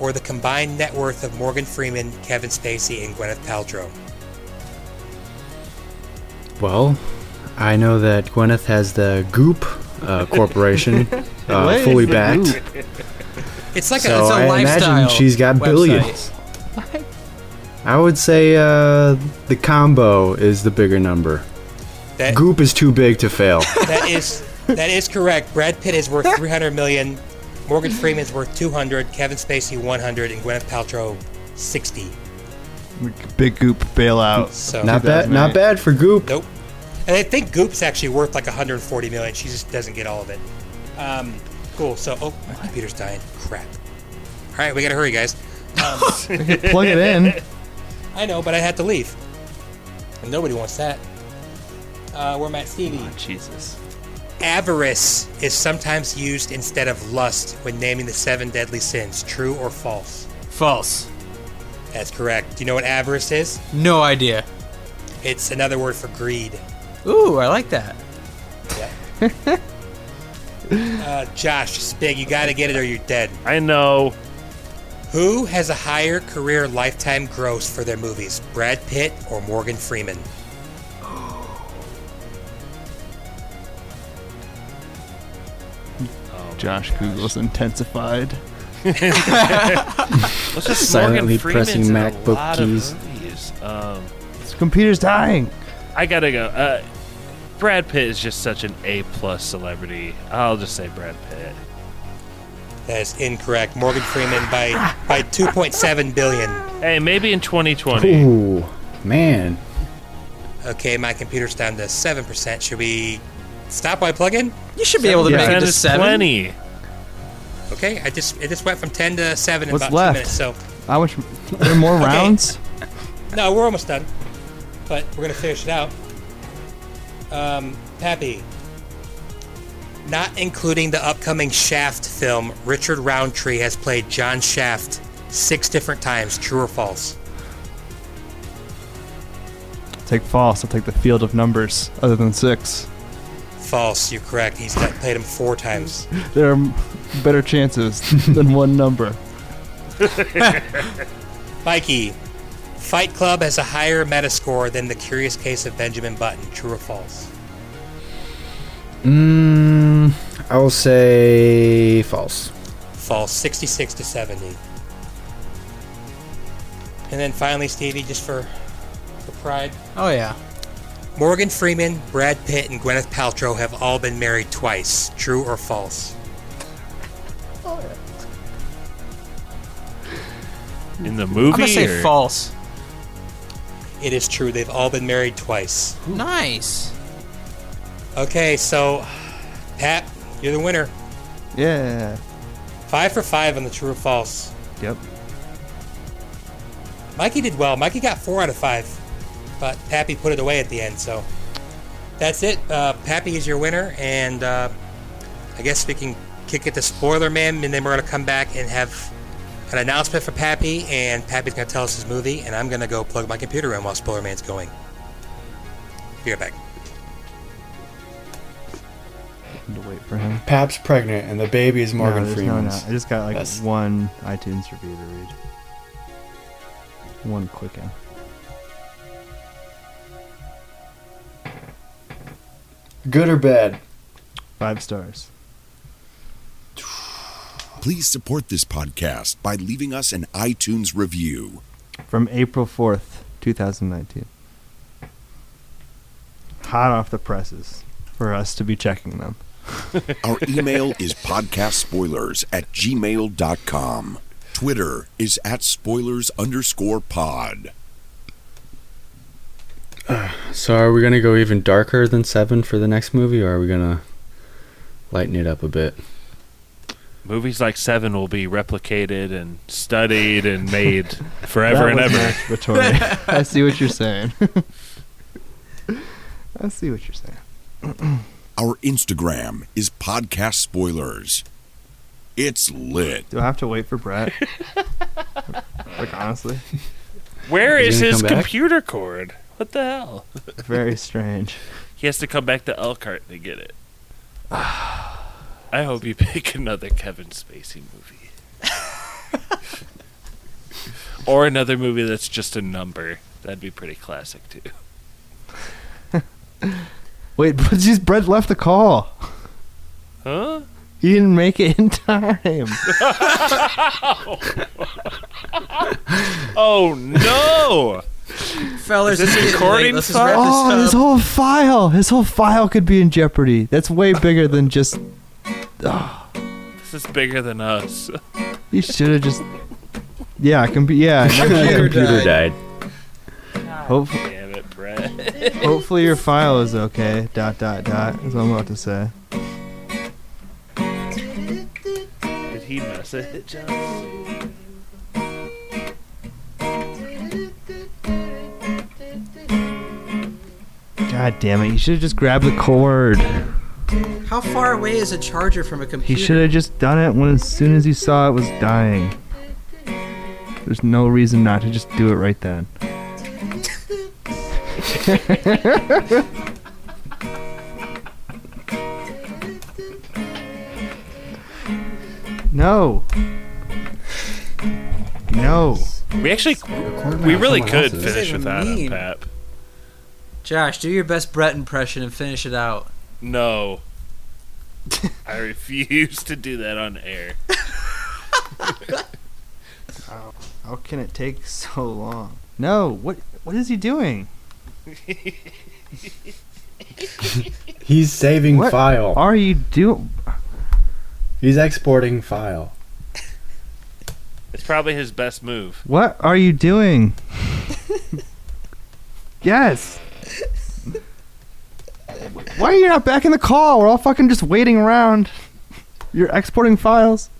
or the combined net worth of Morgan Freeman, Kevin Spacey, and Gwyneth Paltrow? Well, I know that Gwyneth has the Goop uh, Corporation uh, fully backed. It's like so a, it's a I lifestyle. imagine she's got website. billions. I would say uh, the combo is the bigger number. That- Goop is too big to fail. that is that is correct. Brad Pitt is worth 300 million. Morgan Freeman's worth 200. Kevin Spacey 100, and Gwyneth Paltrow 60. Big goop bailout. So not bad. Not bad for Goop. Nope. And I think Goop's actually worth like 140 million. She just doesn't get all of it. Um, cool. So, oh, my computer's dying. Crap. All right, we gotta hurry, guys. Um, Plug it in. I know, but I had to leave. And nobody wants that. Uh, where I'm at, Stevie. Jesus. Avarice is sometimes used instead of lust when naming the seven deadly sins. True or false? False. That's correct. Do you know what avarice is? No idea. It's another word for greed. Ooh, I like that. Uh, Josh, this is big. You gotta get it or you're dead. I know. Who has a higher career lifetime gross for their movies, Brad Pitt or Morgan Freeman? Josh Google's intensified. Let's just Silently Morgan pressing MacBook keys. Um, His computer's dying. I gotta go. Uh, Brad Pitt is just such an A plus celebrity. I'll just say Brad Pitt. That is incorrect. Morgan Freeman by by 2.7 billion. Hey, maybe in 2020. Ooh, man. Okay, my computer's down to seven percent. Should we stop by I plug in? You should be able to make it to is seven. plenty. Okay, I just it just went from ten to seven in What's about left? two minutes. So How much? Are there more Okay. rounds? no, we're almost done, but we're gonna finish it out. Um, Pappy, not including the upcoming Shaft film, Richard Roundtree has played John Shaft six different times. True or false? Take false. I'll take the field of numbers other than six. False. You're correct. He's played him four times. There are better chances than one number. Mikey, Fight Club has a higher Metascore than The Curious Case of Benjamin Button. True or false? Mm, I will say false. False. 66 to 70. And then finally, Stevie, just for, for pride. Oh yeah. Morgan Freeman, Brad Pitt, and Gwyneth Paltrow have all been married twice. True or false? In the movie? I'm gonna say or- false. It is true. They've all been married twice. Nice. Okay, so Pat, you're the winner. Yeah. Five for five on the true or false. Yep. Mikey did well. Mikey got four out of five, but Pappy put it away at the end. So that's it. Uh, Pappy is your winner, and uh, I guess we can kick it to Spoiler Man, and then we're gonna come back and have an announcement for Pappy, and Pappy's gonna tell us his movie, and I'm gonna go plug my computer in while Spoiler Man's going. Be right back. To wait for him. Pap's pregnant and the baby is Morgan no, there's Freeman's. No, no. I just got like That's- one iTunes review to read. One quicken. Good or bad? Five stars. Please support this podcast by leaving us an iTunes review. From April 4th, 2019. Hot off the presses for us to be checking them. Our email is podcastspoilers at gmail.com. Twitter is at spoilers underscore pod. Uh, so are we gonna go even darker than seven for the next movie, or are we gonna lighten it up a bit? Movies like Seven will be replicated and studied and made forever and ever. masturbatory. I see what you're saying. I see what you're saying. Our Instagram is podcast spoilers. It's lit. Do I have to wait for Brett? like honestly, Where Is is his come back? computer cord? What the hell? very strange. He has to come back to Elkhart to get it. I hope you pick another Kevin Spacey movie. or another movie that's just a number. That'd be pretty classic too. Wait, but just Brett left the call. Huh? He didn't make it in time. oh no! Fellas, Is this it's recording late. Let's just wrap oh, his up. whole file, his whole file could be in jeopardy. That's way bigger than just. Oh, This is bigger than us. you should have just. Yeah, can be. Yeah, My computer died. Hope, Damn it, Brett. hopefully your file is okay. Dot dot dot. Is what I'm about to say. Did he message us? God damn it! You should have just grabbed the cord. How far away is a charger from a computer? He should have just done it when as soon as he saw it was dying. There's no reason not to just do it right then. no. No. We actually, we really could else's. finish with that, without mean. Pap. Josh, do your best Brett impression and finish it out. No. I refuse to do that on air. How can it take so long? No. What what is he doing? He's saving What file. are you doing? He's exporting file. It's probably his best move. What are you doing? yes. Why are you not back in the call? We're all fucking just waiting around. You're exporting files.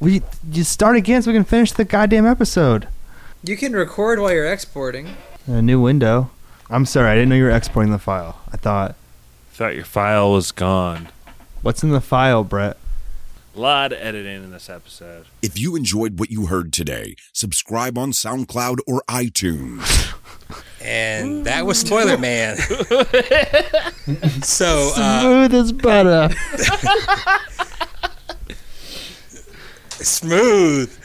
We you start again so we can finish the goddamn episode. You can record while you're exporting. A new window. I'm sorry, I didn't know you were exporting the file. I thought. Thought your file was gone. What's in the file, Brett? A lot of editing in this episode. If you enjoyed what you heard today, subscribe on SoundCloud or iTunes. And that was Spoiler Man. so, uh, Smooth as butter. smooth.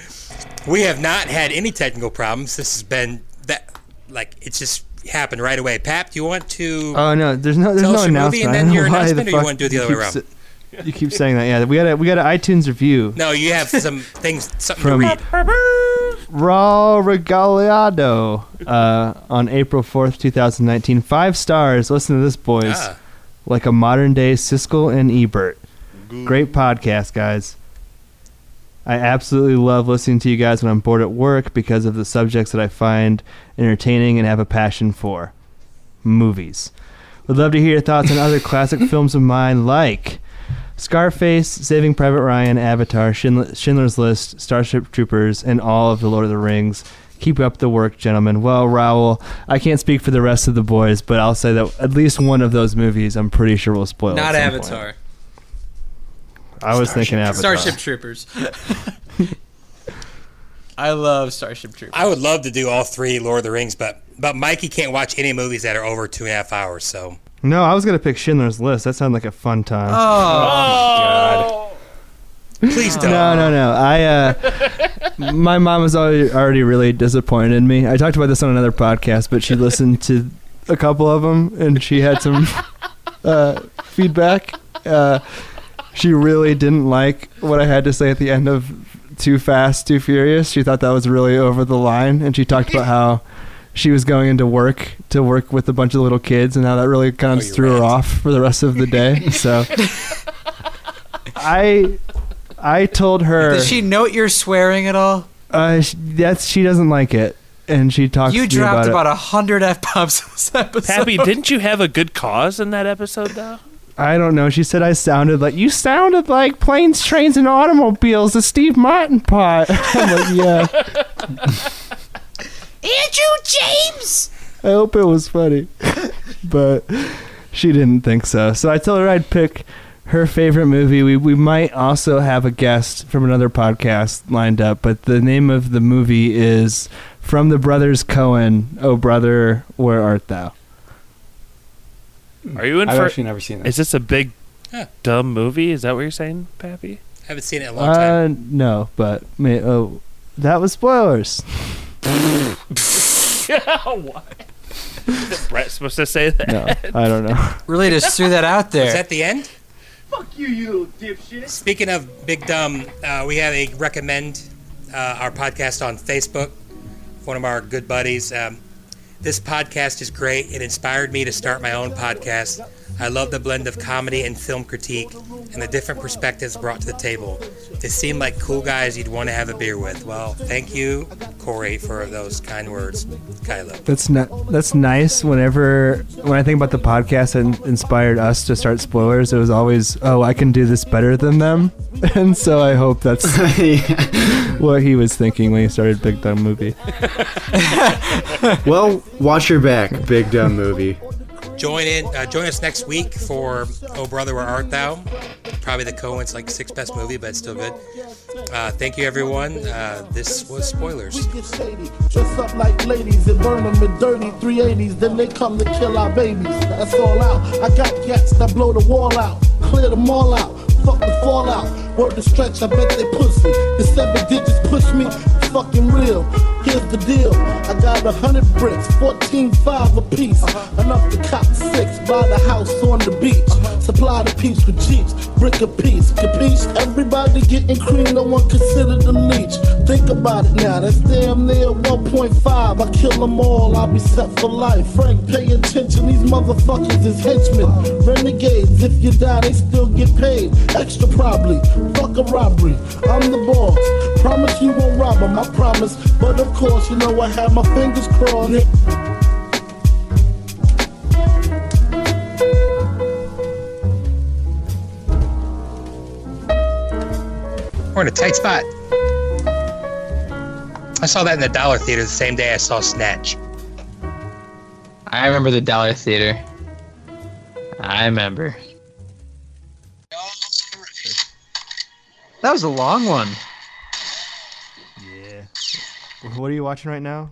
We have not had any technical problems. This has been that, like, it's just happened right away. Pap, do you want to? Oh no, there's no there's Tell no us your movie and then don't your know why announcement, the or you wanna do it the other way keep sa- You keep saying that. Yeah, we got a we got an iTunes review. no, you have some things, something From- to read. Raw Regaliado uh, on April 4th, 2019. Five stars. Listen to this, boys. Ah. Like a modern day Siskel and Ebert. Great podcast, guys. I absolutely love listening to you guys when I'm bored at work because of the subjects that I find entertaining and have a passion for. Movies. Would love to hear your thoughts on other classic films of mine like Scarface, Saving Private Ryan, Avatar, Schindler, Schindler's List, Starship Troopers, and all of the Lord of the Rings. Keep up the work, gentlemen. Well, Raul, I can't speak for the rest of the boys, but I'll say that at least one of those movies I'm pretty sure will spoil. Not at some point. Avatar. I was thinking Avatar. Starship Troopers. I love Starship Troopers. I would love to do all three Lord of the Rings, but but Mikey can't watch any movies that are over two and a half hours. So No, I was gonna pick Schindler's List. That sounded like a fun time. Oh, god please don't. No, no, no. I uh, my mom was already, already really disappointed in me. I talked about this on another podcast, but she listened to a couple of them and she had some uh, feedback. Uh, she really didn't like what I had to say at the end of Too Fast, Too Furious. She thought that was really over the line, and she talked about how she was going into work to work with a bunch of little kids, and how that really kind of Oh, you threw her off for the rest of the day. So I I told her. Does she note you're swearing at all? Uh, sh- that's she doesn't like it, and she talks. You to me dropped about about a hundred f bombs this episode. Pappy, didn't you have a good cause in that episode though? I don't know. She said I sounded like you sounded like planes, trains, and automobiles. The Steve Martin part. I'm like, yeah. Andrew James. I hope it was funny, but she didn't think so. So I told her I'd pick her favorite movie. We we might also have a guest from another podcast lined up, but the name of the movie is from the brothers Coen. Oh brother, where art thou? Are you in I've for? actually never seen that. Is this a big Huh. dumb movie? Is that what you're saying, Pappy? I haven't seen it in a long time. Uh, no, but may, oh, that was spoilers. what? Is Brett supposed to say that? No, I don't know. Really just threw that out there. Is that the end? Fuck you, you little dipshit. Speaking of Big Dumb, uh, we have a recommend uh, our podcast on Facebook. One of our good buddies. Um, this podcast is great. It inspired me to start my own podcast. I love the blend of comedy and film critique and the different perspectives brought to the table. They seem like cool guys you'd want to have a beer with. Well, thank you, Corey, for those kind words. Kylo. That's not that's nice. Whenever when I think about the podcast that inspired us to start spoilers, it was always, oh, I can do this better than them, and so I hope that's what he was thinking when he started Big Dumb Movie. well, watch your back, big dumb movie. Join in. Uh, join us next week for Oh Brother Where Art Thou? Probably the Coen's like sixth best movie, but it's still good. Uh, thank you, everyone. Uh, this was spoilers. Dress up like ladies and burn them in dirty 380s. Then they come to kill our babies. That's all out. I got cats that blow the wall out, clear them all out. Fuck the fallout. Word the stretch, I bet they pussy. The seven digits push me, fucking real. Here's the deal. I got a hundred bricks, 14 five a piece. Enough to cop six, buy the house on the beach. Supply the with jeeps, brick a piece, capiche? Everybody getting no one consider them leech. Think about it now, that's damn near 1.5. I kill them all, I'll be set for life. Frank, pay attention, these motherfuckers is henchmen. Renegades, if you die, they still get paid. Extra probably, fuck a robbery. I'm the boss. Promise you won't rob 'em, I promise. But of course, you know I have my fingers crossed. We're in a tight spot. I saw that in the Dollar Theater the same day I saw Snatch. I remember the Dollar Theater. I remember. That was a long one. Yeah. What are you watching right now?